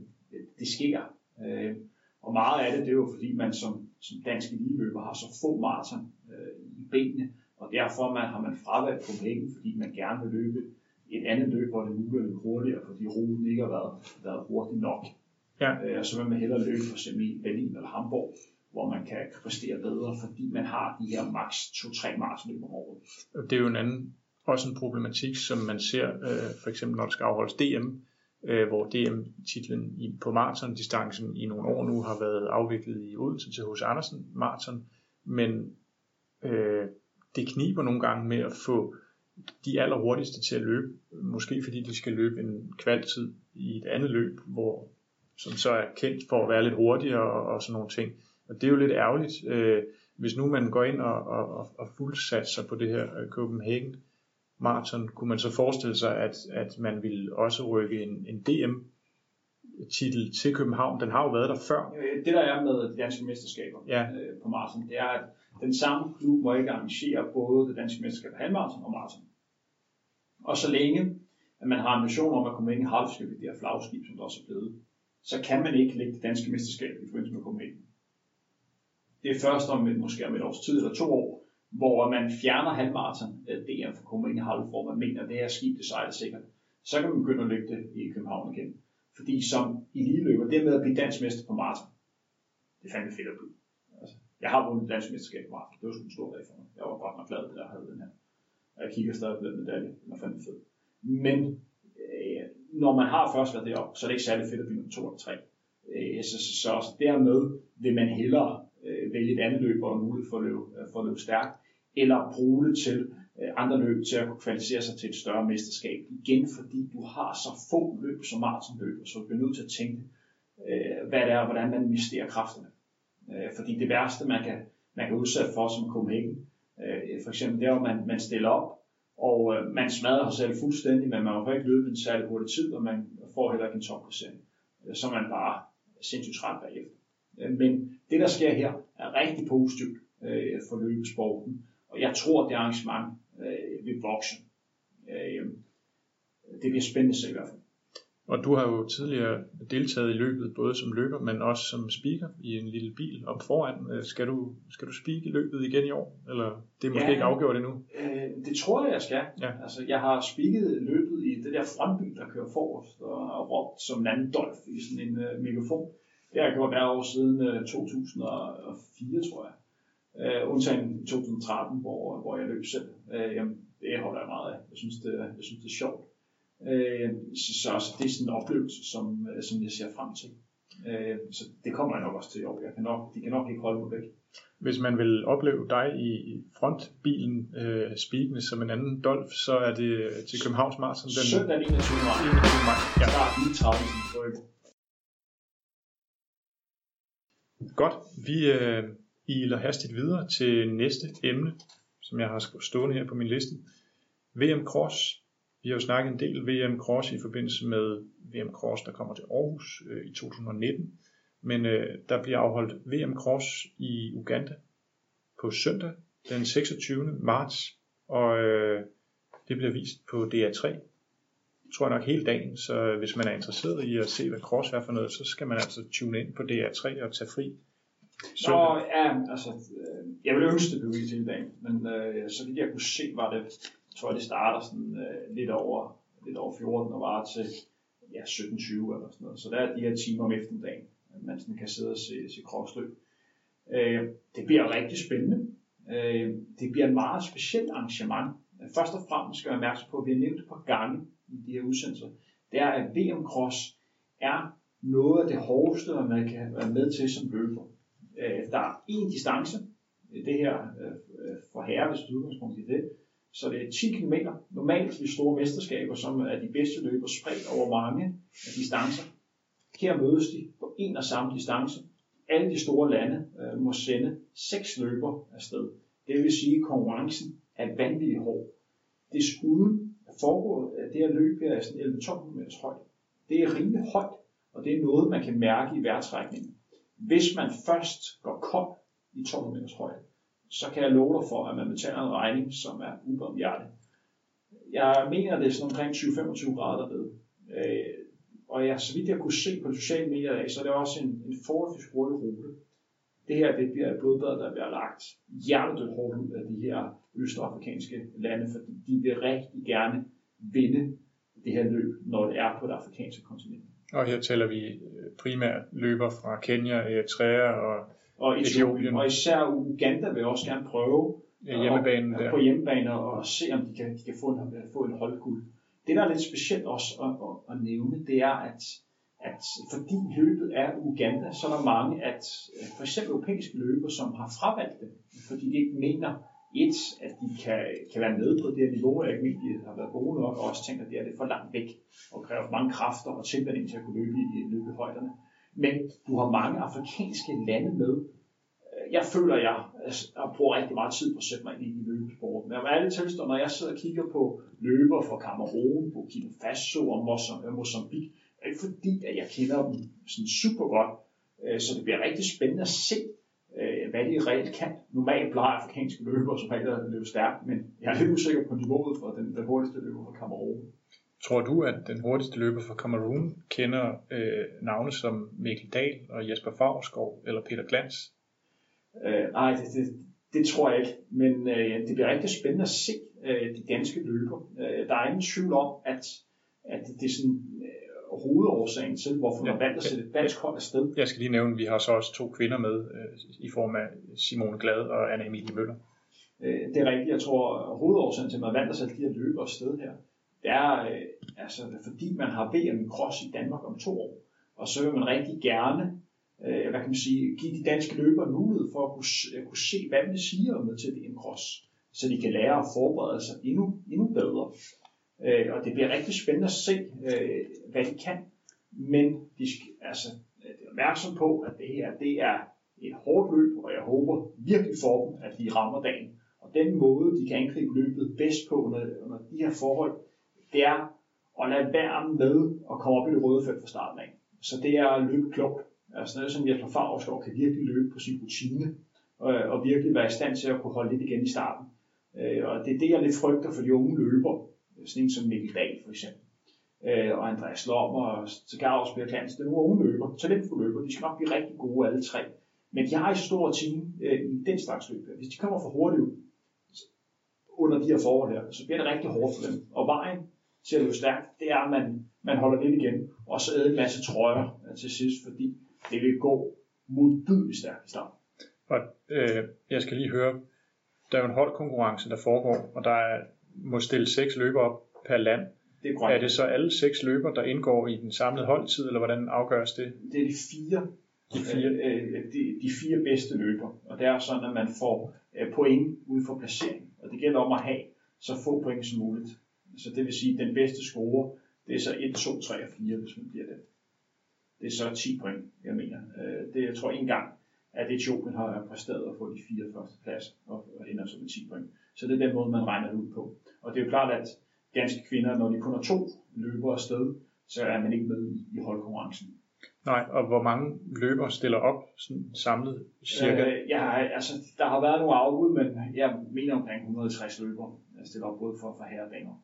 det sker. Øh, og meget af det, det er jo fordi, man som, som dansk eliteløber har så få maraton øh, i benene, og derfor man, har man fravalgt Copenhagen, fordi man gerne vil løbe et andet løb, hvor det er muligt at løbe hurtigere, fordi ruten ikke har været, været hurtig nok. Ja. Øh, og så vil man hellere løbe for eksempel Berlin eller Hamburg, hvor man kan præstere bedre, fordi man har de her maks 2-3 maratonløb om året.
Det er jo en anden, også en problematik, som man ser, øh, for eksempel når der skal afholdes DM, øh, hvor DM-titlen i, på maratondistancen i nogle år nu har været afviklet i Odense til hos Andersen Marathon, men øh, det kniber nogle gange med at få de allerhurtigste til at løbe, måske fordi de skal løbe en kvaltid i et andet løb, hvor, som så er kendt for at være lidt hurtigere og, og sådan nogle ting. Og det er jo lidt ærgerligt, øh, hvis nu man går ind og, og, og fuldsatser på det her øh, Copenhagen Marathon, kunne man så forestille sig, at, at man ville også rykke en, en DM titel til København. Den har jo været der før.
Det der er med de danske mesterskaber ja. øh, på maraton, det er, at den samme klub må ikke arrangere både det danske mesterskab på halvmarathon og maraton. Og så længe at man har ambition om at komme ind i halvskab i det her flagskib, som der også er blevet, så kan man ikke lægge det danske mesterskab i forbindelse med ind. Det er først om et, måske om et års tid eller to år, hvor man fjerner halvmarathon øh, DM for Copenhagen Halv, hvor man mener, at det her skib det sejler sikkert. Så kan man begynde at lægge det i København igen. Fordi som eliteløber, det med at blive dansk mester på maraton, det fandt fandme fedt at blive. Altså, jeg har vundet dansk mesterskab på maraton. Det var sgu en stor dag for mig. Jeg var godt nok glad, at jeg havde den her. Og jeg kigger stadig på den medalje. Den er fandme fed. Men øh, når man har først været deroppe, så er det ikke særlig fedt at blive nummer 2 eller 3. Øh, så, så, så, så dermed vil man hellere øh, vælge et andet løb, hvor der er mulighed for at løbe, øh, for at løbe stærkt, eller bruge det til øh, andre løb til at kunne kvalificere sig til et større mesterskab. Igen fordi du har så få løb som maratonløb, så du bliver nødt til at tænke, øh, hvad det er, og hvordan man investerer kræfterne. Øh, fordi det værste, man kan, man kan udsætte for som Copenhagen, øh, for eksempel, der, hvor man, man stiller op, og øh, man smadrer sig selv fuldstændig, men man har ikke løbet en særlig hurtig tid, og man får heller ikke en topplacering. Øh, så er man bare sindssygt træt bagefter. Øh, men det, der sker her, er rigtig positivt øh, for løbesporten, og jeg tror, at det arrangement øh, vil vokse. Øh, det bliver spændende se i hvert fald.
Og du har jo tidligere deltaget i løbet, både som løber, men også som speaker i en lille bil op foran. Øh, skal du, skal du speak i løbet igen i år? Eller det er måske ja, ikke afgjort endnu?
Øh, det tror jeg, jeg skal. Ja. Altså, jeg har speaket løbet i det der frontbil, der kører forrest, og råbt som en anden dolf i sådan en uh, megafon. Det har jeg gjort hver år siden uh, 2004, tror jeg. Uh, undtagen 2013, hvor, hvor jeg løb selv. Uh, jamen, det holder jeg meget af. Jeg synes, det, jeg synes, det er sjovt. Øh, så, så, så det er sådan en oplevelse, som, øh, som jeg ser frem til. Øh, så det kommer jeg nok også til i år. Jeg kan nok, de kan nok ikke holde på væk.
Hvis man vil opleve dig i frontbilen øh, speakende som en anden Dolf, så er det til Københavns Marathon
den søndag 21. maj. 21. maj. Ja. Start 9.30
Godt. Vi øh, iler hastigt videre til næste emne, som jeg har stående her på min liste. VM Cross Vi har jo snakket en del VM Cross i forbindelse med VM Cross, der kommer til Aarhus øh, i 2019. Men øh, der bliver afholdt VM Cross i Uganda på søndag den 26. marts, og øh, det bliver vist på DR3 tror jeg nok hele dagen, så hvis man er interesseret i at se, hvad cross er for noget, så skal man altså tune ind på DR3 og tage fri.
Så ja, altså, øh, jeg ville ønske, det blev vist hele dagen, men øh, så vidt jeg kunne se, var det, jeg det starter sådan øh, lidt over, lidt over 14 og var til ja, 17.20 eller sådan noget. Så der er de her timer om eftermiddagen, man sådan kan sidde og se, se crossløb. Øh, det bliver rigtig spændende. Øh, det bliver et meget specielt arrangement. Først og fremmest skal jeg opmærksom på, at vi har nævnt et par gange, i de her udsendelser, det er, at VM Cross er noget af det hårdeste, man kan være med til som løber. Øh, der er én distance, det her øh, for herre, hvis du udgangspunkt i det, så det er 10 km. Normalt de store mesterskaber, som er de bedste løber spredt over mange distancer. Her mødes de på en og samme distance. Alle de store lande øh, må sende seks løber afsted. Det vil sige, at konkurrencen er vanvittigt hård. Desuden foregået, at det her løb er sådan 11-12 meters højt. Det er rimelig højt, og det er noget, man kan mærke i vejrtrækningen. Hvis man først går kold i 12 meters højde, så kan jeg love dig for, at man betaler en regning, som er ubarmhjertig. Jeg mener, det er sådan omkring 20-25 grader ved. Øh, og jeg, så vidt jeg kunne se på de sociale medier, så er det også en, en forholdsvis hurtig rute. Det her det bliver et blodbad, der bliver lagt hjernedødt hårdt ud af de her østafrikanske lande, fordi de vil rigtig gerne vinde det her løb, når det er på det afrikanske kontinent.
Og her tæller vi øh, primært løber fra Kenya, Eritrea og,
og Etiopien. Og især Uganda vil også gerne prøve
hjemmebanen
der. på hjemmebane og se, om de kan, de kan få, en, få en holdguld. Det, der er lidt specielt også at, at, at nævne, det er, at, at fordi løbet er Uganda, så er der mange, at øh, for eksempel europæiske løber, som har fravalgt det, fordi de ikke mener, et, at de kan, kan være med på det her niveau, og ikke de har været gode nok, og også tænker, at det er lidt for langt væk, og kræver mange kræfter og tilvænning til at kunne løbe i løbehøjderne. Men du har mange afrikanske lande med. Øh, jeg føler, at jeg, jeg bruger rigtig meget tid på at sætte mig ind i løbesporten. Men alle tilstår, når jeg sidder og kigger på løber fra Cameroon, Burkina Faso og Mozambique, er det ikke fordi, at jeg kender dem sådan super godt. Øh, så det bliver rigtig spændende at se, øh, hvad de reelt kan. Normalt plejer afrikanske løbere som regel at løbe stærkt, men jeg er lidt usikker på niveauet for den, den hurtigste løber fra Cameroon.
Tror du, at den hurtigste løber fra Cameroon kender øh, navne som Mikkel Dahl og Jesper Favrskov eller Peter Glans?
Øh, nej, det, det, det tror jeg ikke, men øh, det bliver rigtig spændende at se øh, de danske løber. Øh, der er ingen tvivl om, at, at det er sådan hovedårsagen til, hvorfor man ja, valgte at sætte et dansk hold afsted.
Jeg skal lige nævne, at vi har så også to kvinder med øh, i form af Simone Glad og Anna Emilie Møller.
Øh, det er rigtigt. Jeg tror, at hovedårsagen til, at man valgte at sætte de her løber afsted her, det er, øh, altså, fordi man har VM Cross i Danmark om to år. Og så vil man rigtig gerne øh, hvad kan man sige, give de danske løbere mulighed for at kunne, se, hvad man siger med til VM Cross, så de kan lære at forberede sig endnu, endnu bedre. Øh, og det bliver rigtig spændende at se, øh, hvad de kan. Men de skal, altså, øh, er opmærksom på, at det her det er et hårdt løb, og jeg håber virkelig for dem, at de rammer dagen. Og den måde, de kan angribe løbet bedst på under, under de her forhold, det er at lade være med at komme op i det røde felt fra starten af. Så det er at løbe klogt. Altså noget som Jesper Favsgaard kan virkelig løbe på sin rutine, og, og virkelig være i stand til at kunne holde lidt igen i starten. Øh, og det er det, jeg lidt frygter for de unge løbere, sådan en som Mikkel Dahl for eksempel, øh, og Andreas Lom og sågar også Per Klans. Det er nogle unge løber, talentfulde løber, de skal nok blive rigtig gode alle tre. Men de har et stort team øh, i den slags løb. Hvis de kommer for hurtigt ud under de her forhold her, så bliver det rigtig hårdt for dem. Og vejen til at løbe stærkt, det er, at man, man holder lidt igen, og så æder en masse trøjer øh, til sidst, fordi det vil gå modbydeligt stærkt i starten.
Og øh, jeg skal lige høre, der er jo en holdkonkurrence, der foregår, og der er må stille seks løber op per land. Det er, er det så alle seks løber, der indgår i den samlede holdtid, eller hvordan afgøres det?
Det er de fire, de fire, øh, øh, de, de fire bedste løber. Og det er sådan, at man får øh, point ud for placering. Og det gælder om at have så få point som muligt. Så det vil sige, at den bedste score, det er så 1, 2, 3 og 4, hvis man bliver det. Det er så 10 point, jeg mener. Øh, det jeg tror en gang, at Etiopien har præsteret at få de fire første pladser og ender så med 10 point. Så det er den måde, man regner ud på. Og det er jo klart, at danske kvinder, når de kun har to løbere afsted, så er man ikke med i, holdkonkurrencen.
Nej, og hvor mange løbere stiller op sådan samlet cirka?
Øh, ja, altså, der har været nogle afbud, men jeg mener omkring 160 løbere stiller op både for, for herre og damer.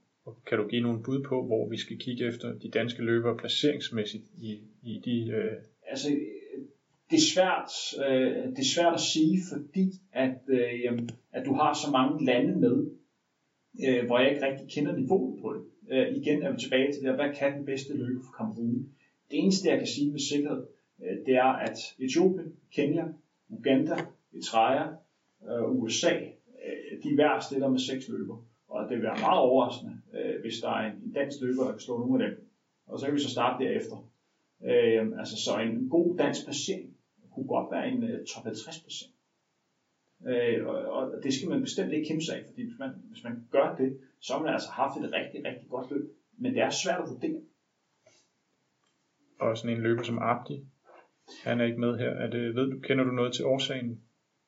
Kan du give nogle bud på, hvor vi skal kigge efter de danske løbere placeringsmæssigt i, i de... Øh...
Altså, det er svært, øh, det er svært at sige, fordi at, øh, at du har så mange lande med, øh, hvor jeg ikke rigtig kender niveauet på det. Øh, igen er vi tilbage til det, hvad kan den bedste løbe for Kamerun? Det eneste, jeg kan sige med sikkerhed, øh, det er, at Etiopien, Kenya, Uganda, Eritrea øh, USA, øh, de hver stiller med seks løber. Og det vil være meget overraskende, øh, hvis der er en dansk løber, der kan slå nogle af dem. Og så kan vi så starte derefter. Øh, altså så en god dansk placering kunne godt være en uh, top 50 placering. Øh, og, og det skal man bestemt ikke kæmpe sig af, fordi hvis man, hvis man gør det, så har man altså haft et rigtig, rigtig godt løb. Men det er svært at vurdere.
Og sådan en løber som Abdi, han er ikke med her. Er det, ved du, kender du noget til årsagen?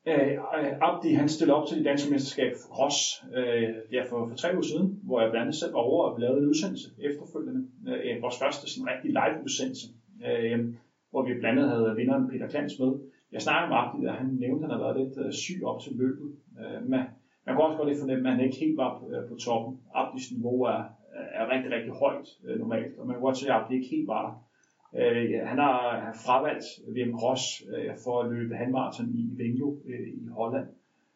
Øh, Abdi han stillede op til det danske mesterskab for cross øh, der for, for tre uger siden, hvor jeg blandt andet selv var over og lavede en udsendelse efterfølgende. Øh, vores første sådan rigtig live udsendelse, øh, hvor vi blandt andet havde vinderen Peter Klans med. Jeg snakkede med Abdi, og han nævnte, at han havde været lidt øh, syg op til løbet. Øh, man, man kunne også godt lidt fornemme, at han ikke helt var på, øh, på toppen. Abdis niveau er, er rigtig, rigtig højt øh, normalt, og man kunne godt se, at Abdi ikke helt var der. Øh, han har, fravalgt VM Cross øh, for at løbe halvmarathon i Venlo øh, i Holland.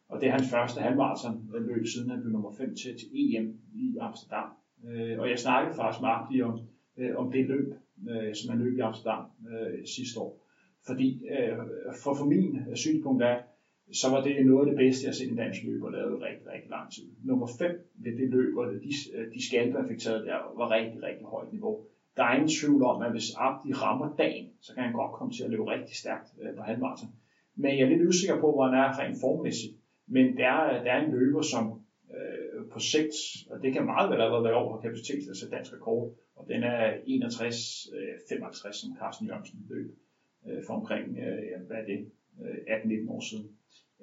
Og det er hans første halvmarathon løb, siden han blev nummer 5 til, til EM i Amsterdam. Øh, og jeg snakkede faktisk med Abdi om, øh, om det løb, øh, som han løb i Amsterdam øh, sidste år. Fordi øh, for, for min øh, synspunkt er, så var det noget af det bedste, jeg har set en dansk løber lave rigtig, rigtig lang tid. Nummer 5 ved det løb, og de, øh, de skalper, fik taget der, var rigtig, rigtig højt niveau. Der er ingen tvivl om, at hvis Abdi rammer dagen, så kan han godt komme til at løbe rigtig stærkt øh, på halvmarathon. Men jeg er lidt usikker på, hvor han er rent formmæssigt. Men der der er en løber, som øh, på sigt, og det kan meget vel allerede være over kapacitet, altså dansk rekord, og den er 61-55, øh, som Carsten Jørgensen løb øh, for omkring, øh, hvad er det, øh, 18-19 år siden.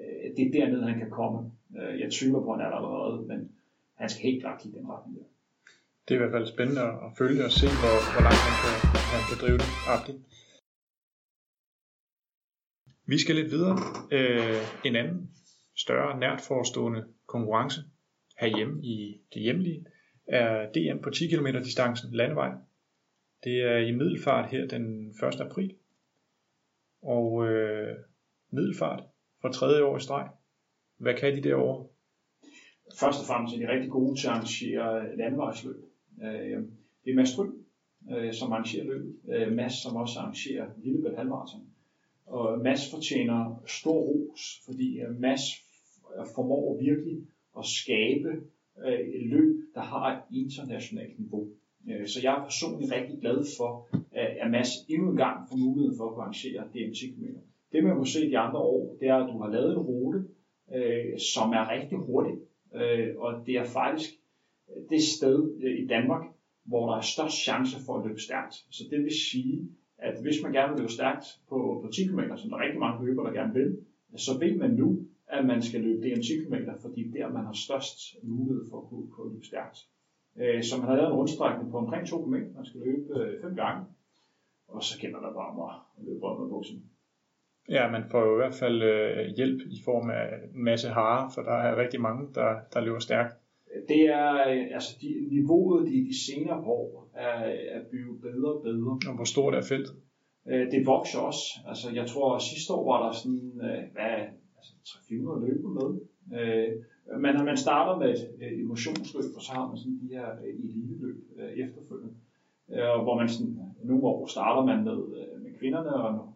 Øh, det er dernede, han kan komme. Øh, jeg tvivler på, at han er allerede, men han skal helt klart kigge den retning der.
Det er i hvert fald spændende at følge og se, hvor, hvor langt han kan, han kan drive det. Abdi. Vi skal lidt videre. Øh, en anden større nært forestående konkurrence herhjemme i det hjemlige er DM på 10 km distancen landevej. Det er i middelfart her den 1. april. Og øh, middelfart for tredje år i streg. Hvad kan de derovre?
Først og fremmest er de rigtig gode til at arrangere landvejsløb. Øh, det er Mads Stryg, øh, som arrangerer løbet. Øh, Mads, som også arrangerer Lillebælt Halvmarathon. Og Mads fortjener stor ros, fordi øh, Mads formår virkelig at skabe øh, et løb, der har et internationalt niveau. Øh, så jeg er personligt rigtig glad for, at Mads endnu en gang får muligheden for at arrangere DM 10 km. Det man kunne se de andre år, det er, at du har lavet en rute, øh, som er rigtig hurtig, øh, og det er faktisk det sted i Danmark, hvor der er størst chance for at løbe stærkt. Så det vil sige, at hvis man gerne vil løbe stærkt på, på 10 km, som der er rigtig mange løbere, der gerne vil, så ved man nu, at man skal løbe DM 10 km, fordi der man har størst mulighed for at kunne, kunne løbe stærkt. Øh, så man har lavet en rundstrækning på omkring 2 km, man skal løbe øh, fem gange, og så kender der bare mig at løbe rundt med buksen.
Ja, man får jo i hvert fald øh, hjælp i form af en masse harer, for der er rigtig mange, der, der løber stærkt
det er, altså de, niveauet i de senere år er, er blevet bedre og bedre.
Og hvor stort er feltet?
Øh, det vokser også. Altså jeg tror, at sidste år var der sådan, øh, hvad, altså 300 løber med. Men man, man starter med et øh, emotionsløb, og så har man sådan de her øh, eliteløb efterfølgende. Hvor man sådan, nogle år starter man med, med kvinderne, og,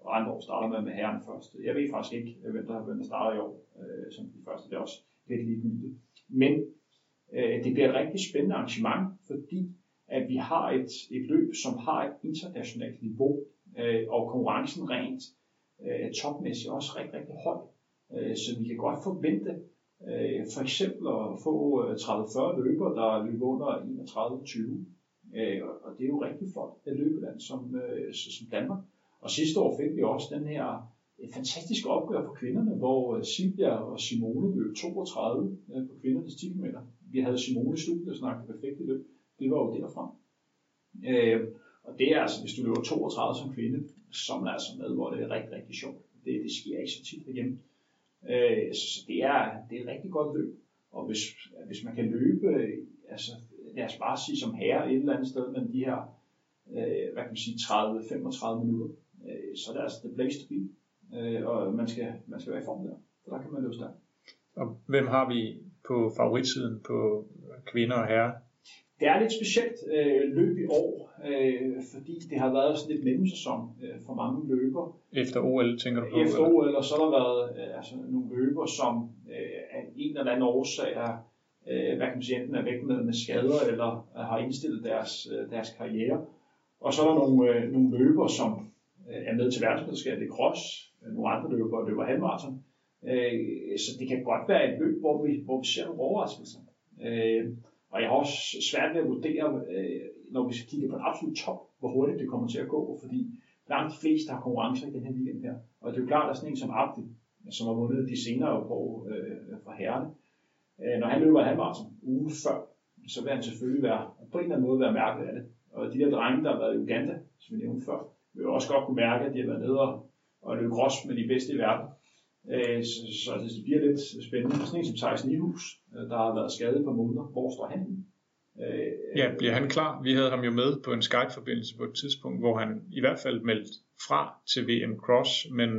og andre år starter man med herrerne først. Jeg ved faktisk ikke, hvem der, hvem der starter i år som de første. Det er også lidt ligegyldigt. Men øh, det bliver et rigtig spændende arrangement, fordi at vi har et, et løb, som har et internationalt niveau, øh, og konkurrencen rent øh, topmæssigt også rigtig, rigtig høj. Øh, så vi kan godt forvente øh, for eksempel at få øh, 30-40 løber, der løber under 31-20. Øh, og det er jo rigtig flot et løbeland som, øh, som Danmark. Og sidste år fik vi også den her øh, fantastiske opgør for kvinderne, hvor øh, Silvia og Simone løb 32 øh, på kvindernes 10 km. vi havde Simone Studiet, og snakkede perfekt løb, det var jo derfra. Øh, og det er altså, hvis du løber 32 som kvinde, så er man altså med, hvor det er rigtig, rigtig sjovt. Det, det sker ikke så tit derhjemme. Øh, så det er, det er et rigtig godt løb. Og hvis, hvis man kan løbe, altså lad os bare sige som herre et eller andet sted, men de her, øh, hvad kan man sige, 30-35 minutter, øh, så er det altså the place to be. Øh, og man skal, man skal være i form der, for der kan man løbe stærkt.
Og hvem har vi på favoritsiden på kvinder og herrer?
Det er lidt specielt øh, løb i år, øh, fordi det har været sådan lidt mellemsæson øh, for mange løber.
Efter OL, tænker du på?
Efter eller? OL, og så har der været øh, altså, nogle løber, som øh, af en eller anden årsag er, øh, hvad kan man sige, enten er væk med, med skader, eller øh, har indstillet deres, øh, deres karriere. Og så er der nogle, øh, nogle løber, som øh, er med til verdensmesterskabet i cross, øh, nogle andre løber løber halvmarathon. Øh, så det kan godt være et løb, hvor vi, hvor vi ser nogle overraskelser. Øh, og jeg har også svært ved at vurdere, øh, når vi skal kigge på en absolut top, hvor hurtigt det kommer til at gå, fordi langt de fleste har konkurrencer i den her weekend her. Og det er jo klart, at sådan en som Abdi, som har vundet de senere på øh, fra herrerne, øh, når han løber halvmarathon uge før, så vil han selvfølgelig være, på en eller anden måde være mærket af det. Og de der drenge, der har været i Uganda, som vi nævnte før, vil jo også godt kunne mærke, at de har været nede og, og løbe gros med de bedste i verden. Øh, så, så det bliver lidt spændende. Sådan en som Thijs Nihus, øh, der har været skadet på måneder. Hvor står han?
Øh, ja, bliver han klar? Vi havde ham jo med på en Skype-forbindelse på et tidspunkt, hvor han i hvert fald meldte fra til VM Cross, men...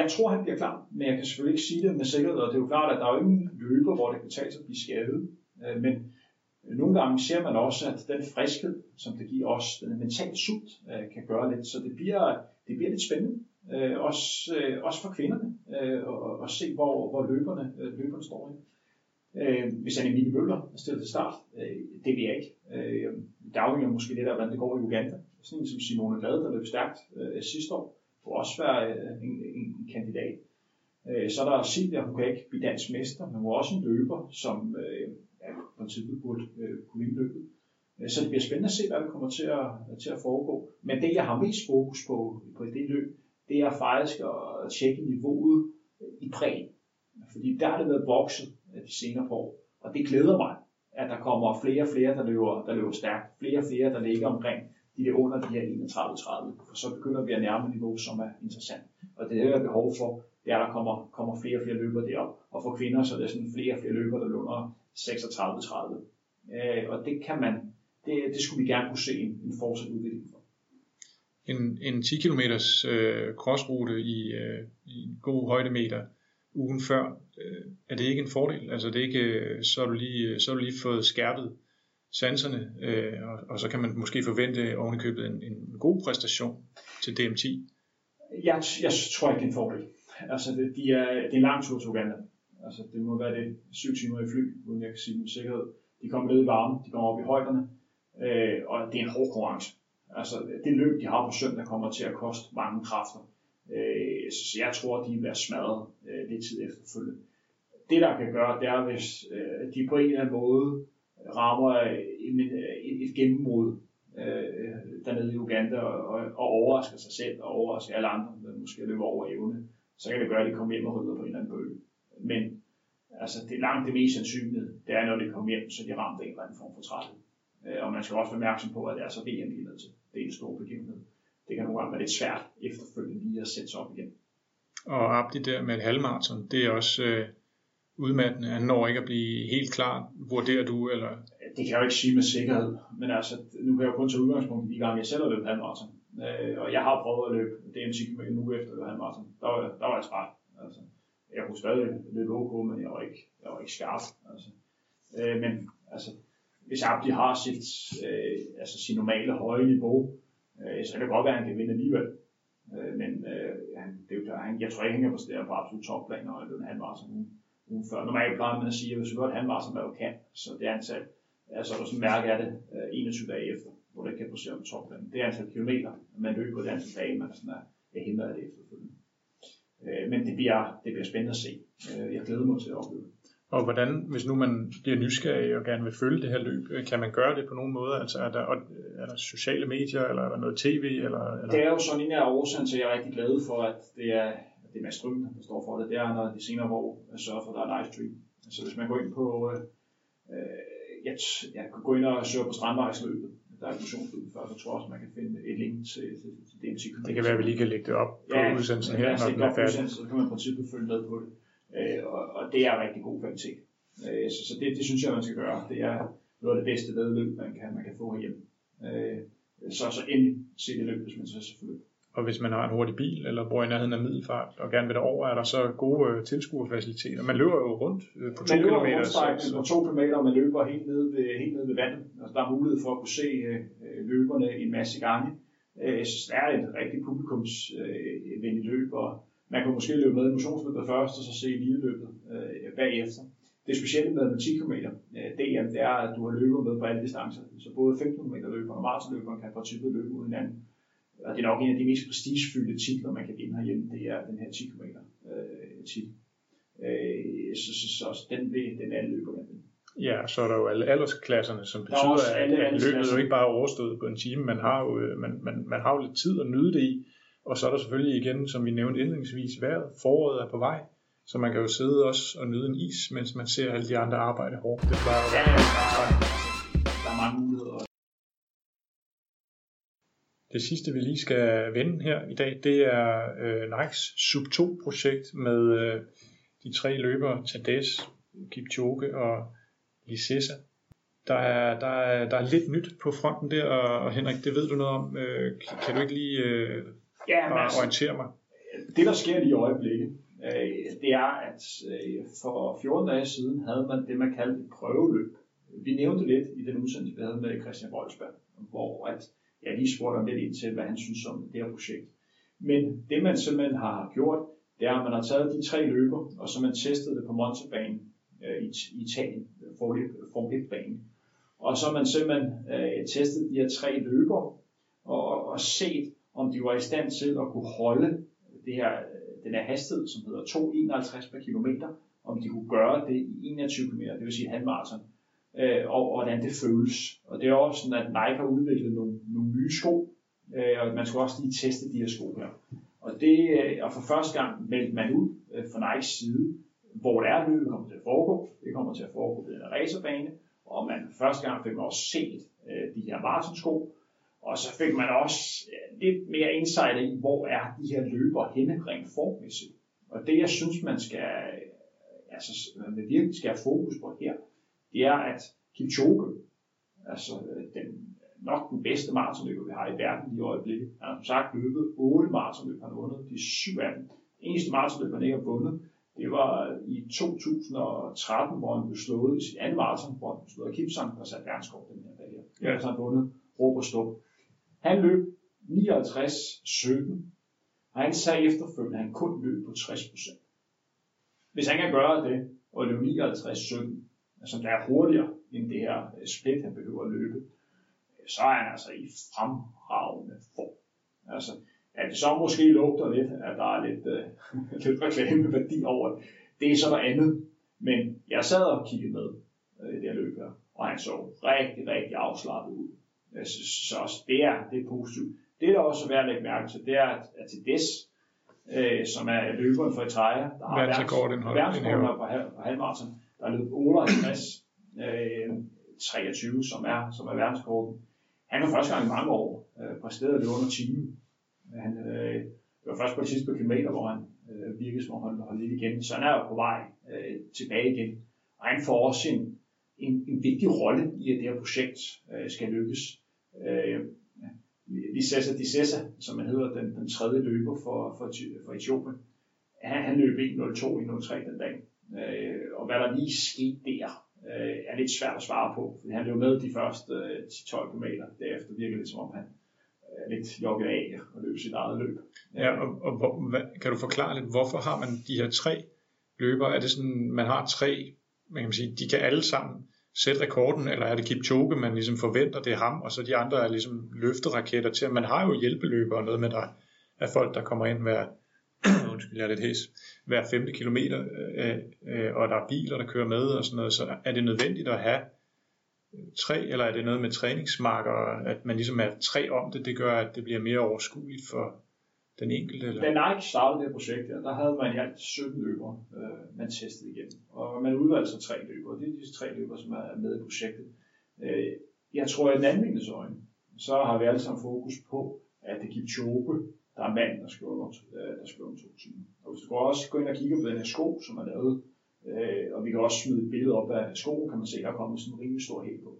Jeg tror, han bliver klar, men jeg kan selvfølgelig ikke sige det med sikkerhed, og det er jo klart, at der er jo ingen løber, hvor det kan tage sig at blive skadet. Men nogle gange ser man også, at den friskhed, som det giver os, den mentale sult, kan gøre lidt, så det bliver, det bliver lidt spændende øh, også, øh, også for kvinderne, øh, og, og se, hvor, hvor løberne, øh, løberne står hen. Øh, hvis han Emilie Møller er stillet til start, øh, det vil jeg ikke. Øh, det afhænger måske lidt af, hvordan det går i Uganda. Sådan en som Simone Glade, der løb stærkt øh, sidste år, kunne også være øh, en, en kandidat. Øh, så er der Silvia, hun kan ikke blive dansk mester, men hun er også en løber, som øh, ja, på princippet burde øh, kunne vinde løbet. Øh, så det bliver spændende at se, hvad der kommer til at, til at foregå. Men det, jeg har mest fokus på, på det løb, det er faktisk at tjekke niveauet i præg. Fordi der har det været vokset øh, de senere år. Og det glæder mig, at der kommer flere og flere, der løber, der løber stærkt. Flere og flere, der ligger omkring de der under de her 31-30. For så begynder vi at nærme niveau, som er interessant. Og det er der behov for, det er, at der kommer, kommer flere og flere løbere derop. Og for kvinder, så er det sådan flere og flere løbere, der løber 36-30. Øh, og det kan man, det, det skulle vi gerne kunne se en, en fortsat udvikling for
en, en 10 km øh, crossrute i, øh, i en god højdemeter ugen før, øh, er det ikke en fordel? Altså det er ikke, øh, så har du lige, øh, så har du lige fået skærpet sanserne, øh, og, og så kan man måske forvente ovenikøbet en, en god præstation til DM10.
Jeg, jeg tror ikke, det er en fordel. Altså det, de er, det er en lang tur til Uganda. Altså det må være det syv timer i fly, uden jeg kan sige med sikkerhed. De kommer ned i varmen, de kommer op i højderne, øh, og det er en hård konkurrence. Altså det løb, de har på søndag, kommer til at koste mange kræfter. Øh, så jeg tror, de vil være smadret øh, lidt tid efterfølgende. Det, der kan gøre, det er, hvis øh, de på en eller anden måde rammer øh, et, øh, et, et gennembrud øh, dernede i Uganda og, og, og overrasker sig selv og overrasker alle andre, der måske løber over evne, så kan det gøre, at de kommer hjem og rydder på en eller anden bølge. Men altså, det er langt det mest sandsynlige, det er, når de kommer hjem, så de rammer en eller anden form for træthed. Og man skal også være opmærksom på, at det er så VM, de er nødt til det er en stor begivenhed. Det kan nogle gange være lidt svært efterfølgende lige at sætte sig op igen.
Og Abdi der med et halvmarathon, det er også øh, udmattende. Han når ikke at blive helt klar. Vurderer du? Eller?
Det kan jeg jo ikke sige med sikkerhed, men altså, nu kan jeg jo kun tage udgangspunkt i de gange, jeg selv har løbet halvmarathon. Øh, og jeg har prøvet at løbe DMC en uge efter halvmarathon. Der var, der var jeg træt. Altså, jeg kunne stadig løbe OK, men jeg var ikke, jeg var ikke skarp. Altså. Øh, men altså, hvis Abdi har sit, øh, altså sit normale høje niveau, øh, så kan det godt være, at han kan vinde alligevel. Øh, men øh, han, det er jo, han, jeg tror ikke, han kan præstere på absolut topplan, når han var som ugen, ugen før. Normalt plejer man at sige, at hvis godt han var som hvad kan, så det er antal, altså der sådan mærke af det øh, 21 dage efter, hvor det kan præstere på topplan. Det er antal kilometer, man løber det antal dage, man sådan er, er hindret af det efterfølgende. Øh, men det bliver, det bliver spændende at se. Øh, jeg glæder mig til at opleve det.
Og hvordan, hvis nu man bliver nysgerrig og gerne vil følge det her løb, øh, kan man gøre det på nogen måde? Altså er der, er der sociale medier, eller er der noget tv? Eller, eller?
Det er jo sådan en af årsagen til, at jeg er rigtig glad for, at det er, det er Mads der står for det. Det er, når de senere år sørger for, at der er livestream. Så hvis man går ind på, øh, jeg, jeg kan gå ind og søge på strandvejsløbet. Der er et motionsløb før, så tror jeg også, man kan finde et link til, til, til det.
Det kan være, at vi lige kan lægge det op på
Ja,
udsendelsen her,
altså,
når den er færdig.
Så kan man i princippet følge med på det. Øh, og, og det er rigtig god kvalitet. Øh, så så det, det synes jeg, man skal gøre. Det er noget af det bedste vedløb, man kan, man kan få herhjemme. Øh, så, så endelig se det løb, hvis man så selvfølgelig.
Og hvis man har en hurtig bil, eller bor i nærheden af middelfart, og gerne vil derover, er der så gode øh, tilskuerfaciliteter. Man løber jo rundt øh, på to
Man løber rundstrækning
så-
på to kilometer, og man løber helt ned ved, helt ned ved vandet. Altså, der er mulighed for at kunne se øh, øh, løberne en masse gange. Øh, så det er et rigtig publikumsvenligt løb, og man kan måske løbe med i motionsløbet først, og så se ligeløbet øh, bagefter. Det specielle med med 10 km øh, DM, det er, at du har løbet med på alle distancer. Så både 15 km løbere og maratonløbere kan på type løbe uden hinanden. Og det er nok en af de mest prestigefyldte titler, man kan vinde herhjemme, det er den her 10 km øh, titel. Øh, så, så, så, så den vil den alle løber med.
Ja, så er der jo alle aldersklasserne, som
er
betyder,
alle
at løbet jo ikke bare er overstået på en time. Man har jo, øh, man, man, man har jo lidt tid at nyde det i. Og så er der selvfølgelig igen, som vi nævnte indledningsvis, vejret. Foråret er på vej. Så man kan jo sidde også og nyde en is, mens man ser alle de andre arbejde hårdt. Det plejer jo
Ja, der er mange muligheder.
Det sidste, vi lige skal vende her i dag, det er øh, Nikes Sub-2-projekt med øh, de tre løbere, Tades, Kipchoge og Lisessa. Der er, der, er, der er lidt nyt på fronten der, og, Henrik, det ved du noget om. Øh, kan- kan du ikke lige øh,
Ja, men
bare
altså,
orientere mig?
det der sker lige i øjeblikket, øh, det er, at øh, for 14 dage siden havde man det, man kaldte et prøveløb. Vi nævnte lidt i den udsendelse, vi havde med Christian Wolfsberg, hvor at jeg lige spurgte ham lidt ind til, hvad han synes om det her projekt. Men det man simpelthen har gjort, det er, at man har taget de tre løber, og så man testet det på Montebanen øh, i, Italien, Formel 1-banen. Og så har man simpelthen øh, testet de her tre løber, og, og set, om de var i stand til at kunne holde det her, den her hastighed, som hedder 2,51 per kilometer, om de kunne gøre det i 21 km, det vil sige halvmarathon, øh, og, og hvordan det føles. Og det er også sådan, at Nike har udviklet nogle, nogle nye sko, øh, og man skulle også lige teste de her sko her. Og det øh, og for første gang meldte man ud øh, fra Nikes side, hvor det er, løbet kommer til at foregå. Det kommer til at foregå ved en racerbane, og man første gang fik man også set øh, de her maratonsko, og så fik man også lidt mere insight i, hvor er de her løber henne rent formæssigt. Og det, jeg synes, man skal, altså, man virkelig skal have fokus på her, det er, at Kipchoge, altså den, nok den bedste maratonløber, vi har i verden i øjeblikket. Han har som sagt løbet 8 maratonløb, han har vundet de syv af dem. Eneste maratonløb, han ikke har vundet, det var i 2013, hvor han blev slået i sit andet maraton, hvor han blev slået af Kipsang, der satte verdenskort den her dag her.
Ja.
Har han vundet råb og. Han løb 59-17, og han sagde efterfølgende, at han kun løb på 60 procent. Hvis han kan gøre det, og løbe 59-17, altså der er hurtigere end det her øh, split, han behøver at løbe, så er han altså i fremragende form. Altså, at det så måske lugter lidt, at der er lidt, øh, lidt reklameværdi over det, det er så noget andet. Men jeg sad og kiggede med øh, det her løb her, og han så rigtig, rigtig afslappet ud. Synes, så også det er, det er positivt. Det, der også er værd at lægge mærke til, det er, at, til des, øh, som er løberen for Eritrea, der har
indhaver.
på, halv- på halvmarathon, der er løbet 58, øh, 23, som er, som er verdensrekorden. Han var første gang i mange år øh, præsteret at løbe under timen. Han øh, var først på det sidste kilometer, hvor han øh, virkede som om han holdt lidt igen. Så han er jo på vej øh, tilbage igen. Og han får også en, en, en vigtig rolle i, at det her projekt øh, skal lykkes. Øh, Lissessa Dissessa, som han hedder, den, den tredje løber for, for, for Etiopien, han, han løb 1.02, 1.03 den dag. Øh, og hvad der lige skete der, øh, er lidt svært at svare på. Fordi han løb med de første øh, 10-12 km. Derefter virker det som om han øh, er lidt jogget af og løb sit eget løb.
Ja, og, og hvor, hvad, kan du forklare lidt, hvorfor har man de her tre løbere? Er det sådan, man har tre, man kan sige, de kan alle sammen sætte rekorden, eller er det Kipchoge, man ligesom forventer, det er ham, og så de andre er ligesom løfteraketter til, man har jo hjælpeløbere og noget med, der er folk, der kommer ind hver, undskyld, jeg er lidt hæs, hver femte kilometer, øh, øh, og der er biler, der kører med og sådan noget, så er det nødvendigt at have tre, eller er det noget med træningsmarker, at man ligesom er tre om det, det gør, at det bliver mere overskueligt for den enkelte? Eller?
Da Nike startede det her projekt, der, der havde man i alt 17 løbere, øh, man testede igennem. Og man udvalgte så tre løbere. Det er de tre løbere, som er med i projektet. Øh, jeg tror, at den anvendes øjne, så har vi alle sammen fokus på, at det giver Kipchoge, der er mand, der skal under, øh, der skal under to timer. Og hvis du går også gå ind og kigger på den her sko, som er lavet, øh, og vi kan også smide et billede op af skoen, kan man se, der er kommet sådan en rimelig stor hæl på.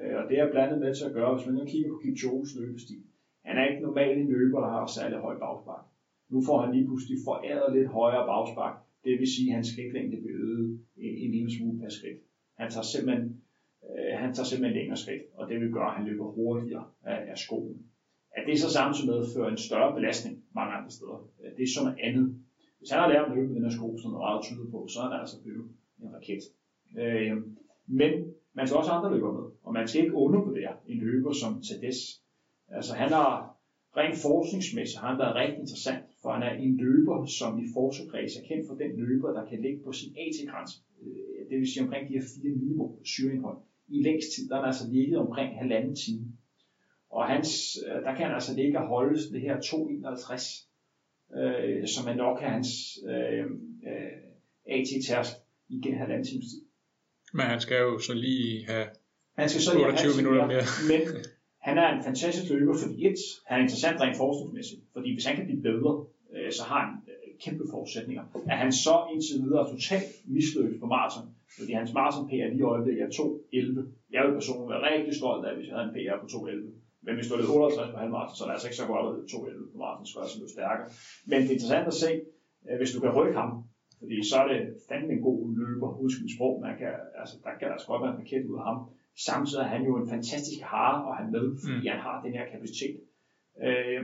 Øh, og det er blandet med til at gøre, hvis man nu kigger på Kipchoges løbestil. Han er ikke normalt en løber, der har særlig høj bagspark. Nu får han lige pludselig foræret lidt højere bagspark. Det vil sige, at hans skridtlængde bliver øget en, en lille smule per skridt. Han tager simpelthen, øh, han tager simpelthen længere skridt, og det vil gøre, at han løber hurtigere af, af skoen. At det så samtidig medfører en større belastning mange andre steder, øh, det er sådan noget andet. Hvis han har lært at løbe med den her sko, som er meget tyder på, så er han altså blevet en raket. Øh, men man skal også andre løber med, og man skal ikke undervurdere en løber som Tades. Altså han har rent forskningsmæssigt har han været rigtig interessant, for han er en løber, som i forskerkreds er kendt for den løber, der kan ligge på sin AT-grænse. Øh, det vil sige omkring de her 4 millimol syreindhold. I længst tid, der er han altså ligget omkring halvanden time. Og hans, øh, der kan han altså ligge og holde det her 2,51, øh, som er nok hans øh, øh, AT-tærsk i halvanden times tid.
Men han skal jo så lige have
han skal så
lige 28 have minutter mere.
Men han er en fantastisk løber, fordi et, han er interessant rent forskningsmæssigt, fordi hvis han kan blive bedre, øh, så har han øh, kæmpe forudsætninger. At han så indtil videre totalt mislykket på maraton, fordi hans maraton PR lige i øjeblikket er 2.11. Jeg vil personligt være rigtig stolt af, hvis jeg havde en PR på 2.11. Men hvis du har 58 på halvmaraton, så er det altså ikke så godt at 2.11 på maraton, så er det stærkere. Men det er interessant at se, øh, hvis du kan rykke ham, fordi så er det fandme en god løber, husk sprog, man kan, altså, der kan altså godt være en paket ud af ham. Samtidig er han jo en fantastisk hare at have med, fordi mm. han har den her kapacitet. Øh,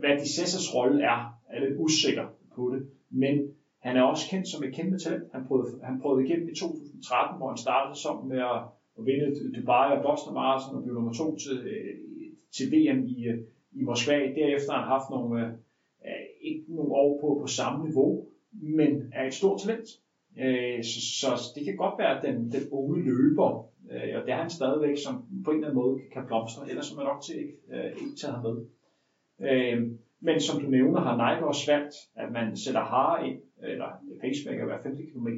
hvad Dissessers rolle er, er lidt usikker på det, men han er også kendt som et kæmpe talent. Han prøvede, han prøvede igennem i 2013, hvor han startede som med at, at vinde Dubai og Boston Marathon og blev nummer to til, til VM i, i Moskva. Derefter har han haft nogle, øh, ikke nogle år på, på samme niveau, men er et stort talent. Øh, så, så det kan godt være, at den, den unge løber, øh, og det er han stadigvæk, som på en eller anden måde kan blomstre, ellers er man nok til ikke, øh, ikke tage ham med. Øh, men som du nævner, har Nike også valgt, at man sætter hare ind, eller pacemaker hver 50 km,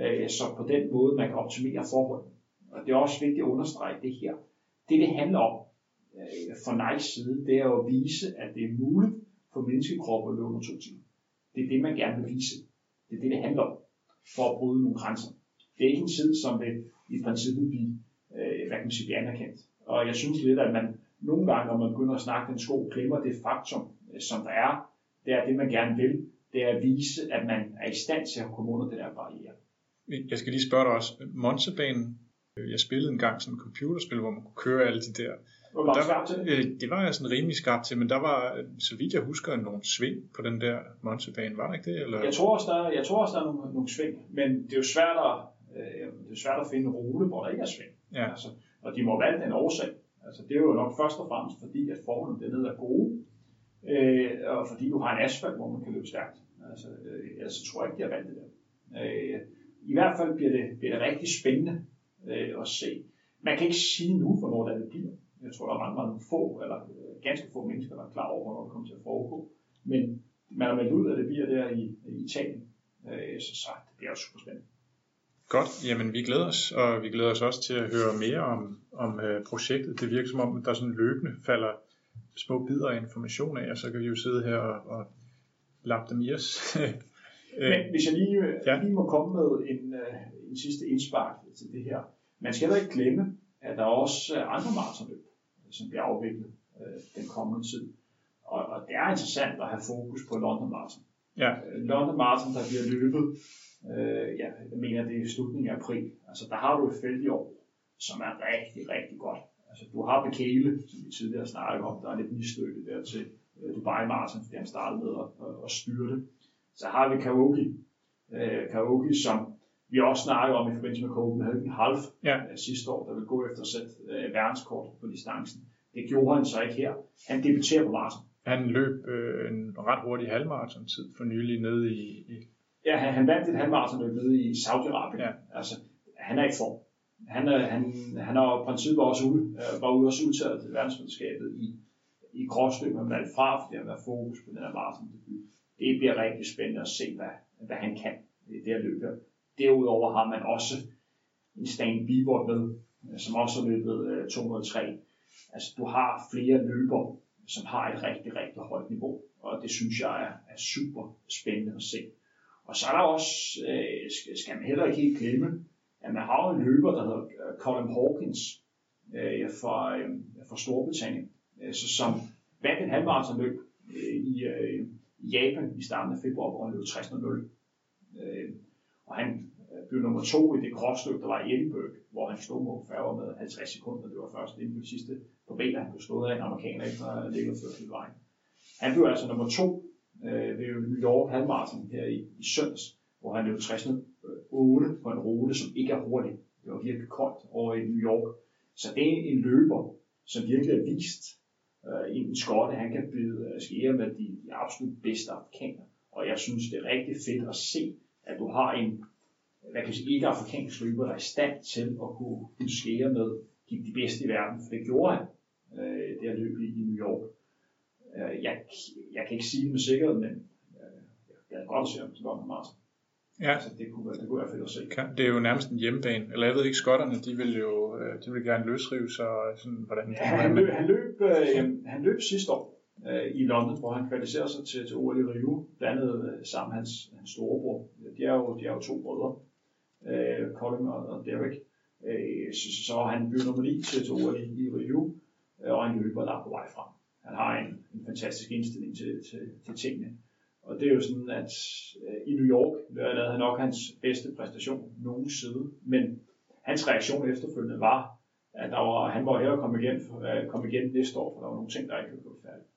øh, så på den måde man kan optimere forholdene. Og det er også vigtigt at understrege det her. Det, det handler om øh, fra Nikes side, det er at vise, at det er muligt for menneskekroppen at løbe under to timer. Det er det, man gerne vil vise. Det er det, det handler om, for at bryde nogle grænser. Det er ikke en tid, som vil i princippet blive, øh, hvad kan man sige, blive anerkendt. Og jeg synes lidt, at man nogle gange, når man begynder at snakke den sko, glemmer det faktum, øh, som der er. Det er det, man gerne vil. Det er at vise, at man er i stand til at komme under den her barriere.
Jeg skal lige spørge dig også. Monsebanen, jeg spillede en gang sådan et computerspil, hvor man kunne køre alle de der
hvor var der, til?
Øh, det var jeg sådan rimelig skarpt til, men der var, så vidt jeg husker, nogle sving på den der Montebane, var der ikke det? Eller?
Jeg tror også, der, jeg tror også, der er nogle, nogle sving, men det er jo svært at, øh, det er svært at finde en rute, hvor der ikke er sving.
Ja.
Altså, og de må valgt en årsag. Altså, det er jo nok først og fremmest fordi, at forholdene dernede er gode, øh, og fordi du har en asfalt, hvor man kan løbe stærkt. Altså, øh, ellers så tror jeg ikke, de har valgt det der. Øh, I hvert fald bliver det, bliver det rigtig spændende øh, at se. Man kan ikke sige nu, hvornår det bliver. Jeg tror, der er mange, mange få, eller øh, ganske få mennesker, der er klar over, hvornår det kommer til at foregå. Men man har meldt ud, at det bliver der i, i Italien. Øh, så sagt, det bliver også super spændende.
Godt, jamen vi glæder os, og vi glæder os også til at høre mere om, om uh, projektet. Det virker som om, der sådan løbende falder små bidder af information af, og så kan vi jo sidde her og, og lappe dem i os.
Men hvis jeg lige, ja. lige må komme med en, en sidste indspark til det her. Man skal da ikke glemme, at der er også andre maratonløb som bliver afviklet øh, den kommende tid. Og, og det er interessant at have fokus på London Marathon.
Ja.
Øh, London Marathon, der bliver løbet, øh, ja, jeg mener det er i slutningen af april. Altså der har du et felt i år, som er rigtig, rigtig godt. Altså du har Bekele, som vi tidligere snakkede om, der er lidt mislykket der til øh, Dubai Marathon, fordi han startede med at, at, at styre det. Så har vi Kaoki, øh, Kaoki, som vi også snakket om i forbindelse med Copenhagen Half
ja.
Øh, sidste år, der vil gå efter at sætte øh, verdenskort på distancen. Det gjorde han så ikke her. Han debuterer på maraton.
Han løb øh, en ret hurtig halvmaraton-tid for nylig nede i... i...
Ja, han, han vandt et halvmaratonløb nede i Saudi-Arabien.
Ja.
Altså, han er i form. Han, er, han, han har i princippet også ude, øh, var ude også udtaget til verdensmesterskabet i i gråstykke med valgt fra, fordi han har fokus på den her maraton-debut. Det bliver rigtig spændende at se, hvad, hvad han kan i det her løb. Derudover har man også en Stan Bieber med, som også har løbet 203. Altså, du har flere løber, som har et rigtig, rigtig højt niveau, og det synes jeg er, er super spændende at se. Og så er der også, øh, skal man heller ikke helt glemme, at man har en løber, der hedder øh, Colin Hawkins øh, fra, øh, fra Storbritannien, øh, så som vandt en halvmarathonløb øh, i, øh, Japan i starten af februar, hvor han løb 60.00. Øh, og han øh, blev nummer to i det krossløb, der var i Edinburgh, hvor han stod mod færger med 50 sekunder. Det var først inden på sidste på beta, han blev slået af en amerikaner efter at have ligget ført vejen. Han blev altså nummer to øh, ved New York halvmarathon her i, i søndags, hvor han løb 60.8 øh, på en rute, som ikke er hurtig. Det var virkelig koldt over i New York. Så det er en løber, som virkelig er vist øh, en skotte, han kan byde øh, skære med de, de absolut bedste afrikanere. Og jeg synes, det er rigtig fedt at se, at du har en, hvad kan jeg sige, ikke afrikansk løber, der er i stand til at kunne, kunne skære med de, de bedste i verden, for det gjorde han, øh, det her løb i, i New York. Øh, jeg, jeg kan ikke sige med sikkerhed, men øh, jeg kan godt se, om det går med Martin.
Ja.
Altså, det, kunne, det kunne være fedt at se.
Kan- Det er jo nærmest en hjemmebane. Eller jeg ved ikke, skotterne, de vil jo øh, de vil gerne løsrive sig, og sådan, hvordan
Ja, han, løb, han, løb, øh, han løb sidste år øh, i London, hvor han kvalificerede sig til, til OL i Rio, blandt andet øh, sammen hans, hans storebror. De er jo, de er jo to brødre, øh, Colin og, og Derek. Øh, så, så, så han blev nummer 9 til, til OL i, i Rio, øh, og han løber der på vej frem. Han har en, en fantastisk indstilling til, til, til tingene. Og det er jo sådan, at øh, i New York der lavede han nok hans bedste præstation nogensinde, men hans reaktion efterfølgende var, at der var, han var her at komme igen, øh, komme igen næste år, for der var nogle ting, der ikke blev færdigt.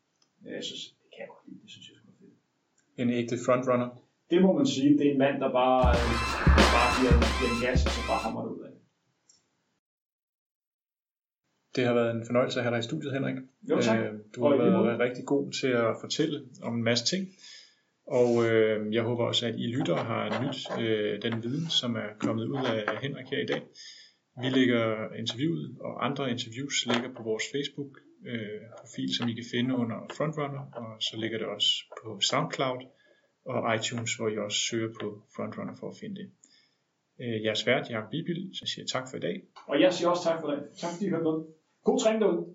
Øh, Jeg synes, det kan jeg godt lide, det synes jeg skulle fedt.
En ægte frontrunner.
Det må man sige, det er en mand, der bare, øh, der bare giver, giver en gas, og så bare hammer det ud af.
Det har været en fornøjelse at have dig i studiet, Henrik.
Jo, tak.
Øh, Du har
i
været rigtig god til at fortælle om en masse ting. Og øh, jeg håber også, at I lytter har nyt øh, den viden, som er kommet ud af Henrik her i dag. Vi lægger interviewet og andre interviews ligger på vores Facebook-profil, som I kan finde under Frontrunner, og så ligger det også på SoundCloud og iTunes, hvor I også søger på Frontrunner for at finde det. Øh, Jeres vært, Jacob Bibil, så siger jeg tak for i dag.
Og jeg siger også tak for det. Tak fordi I hørte med. God træning derude.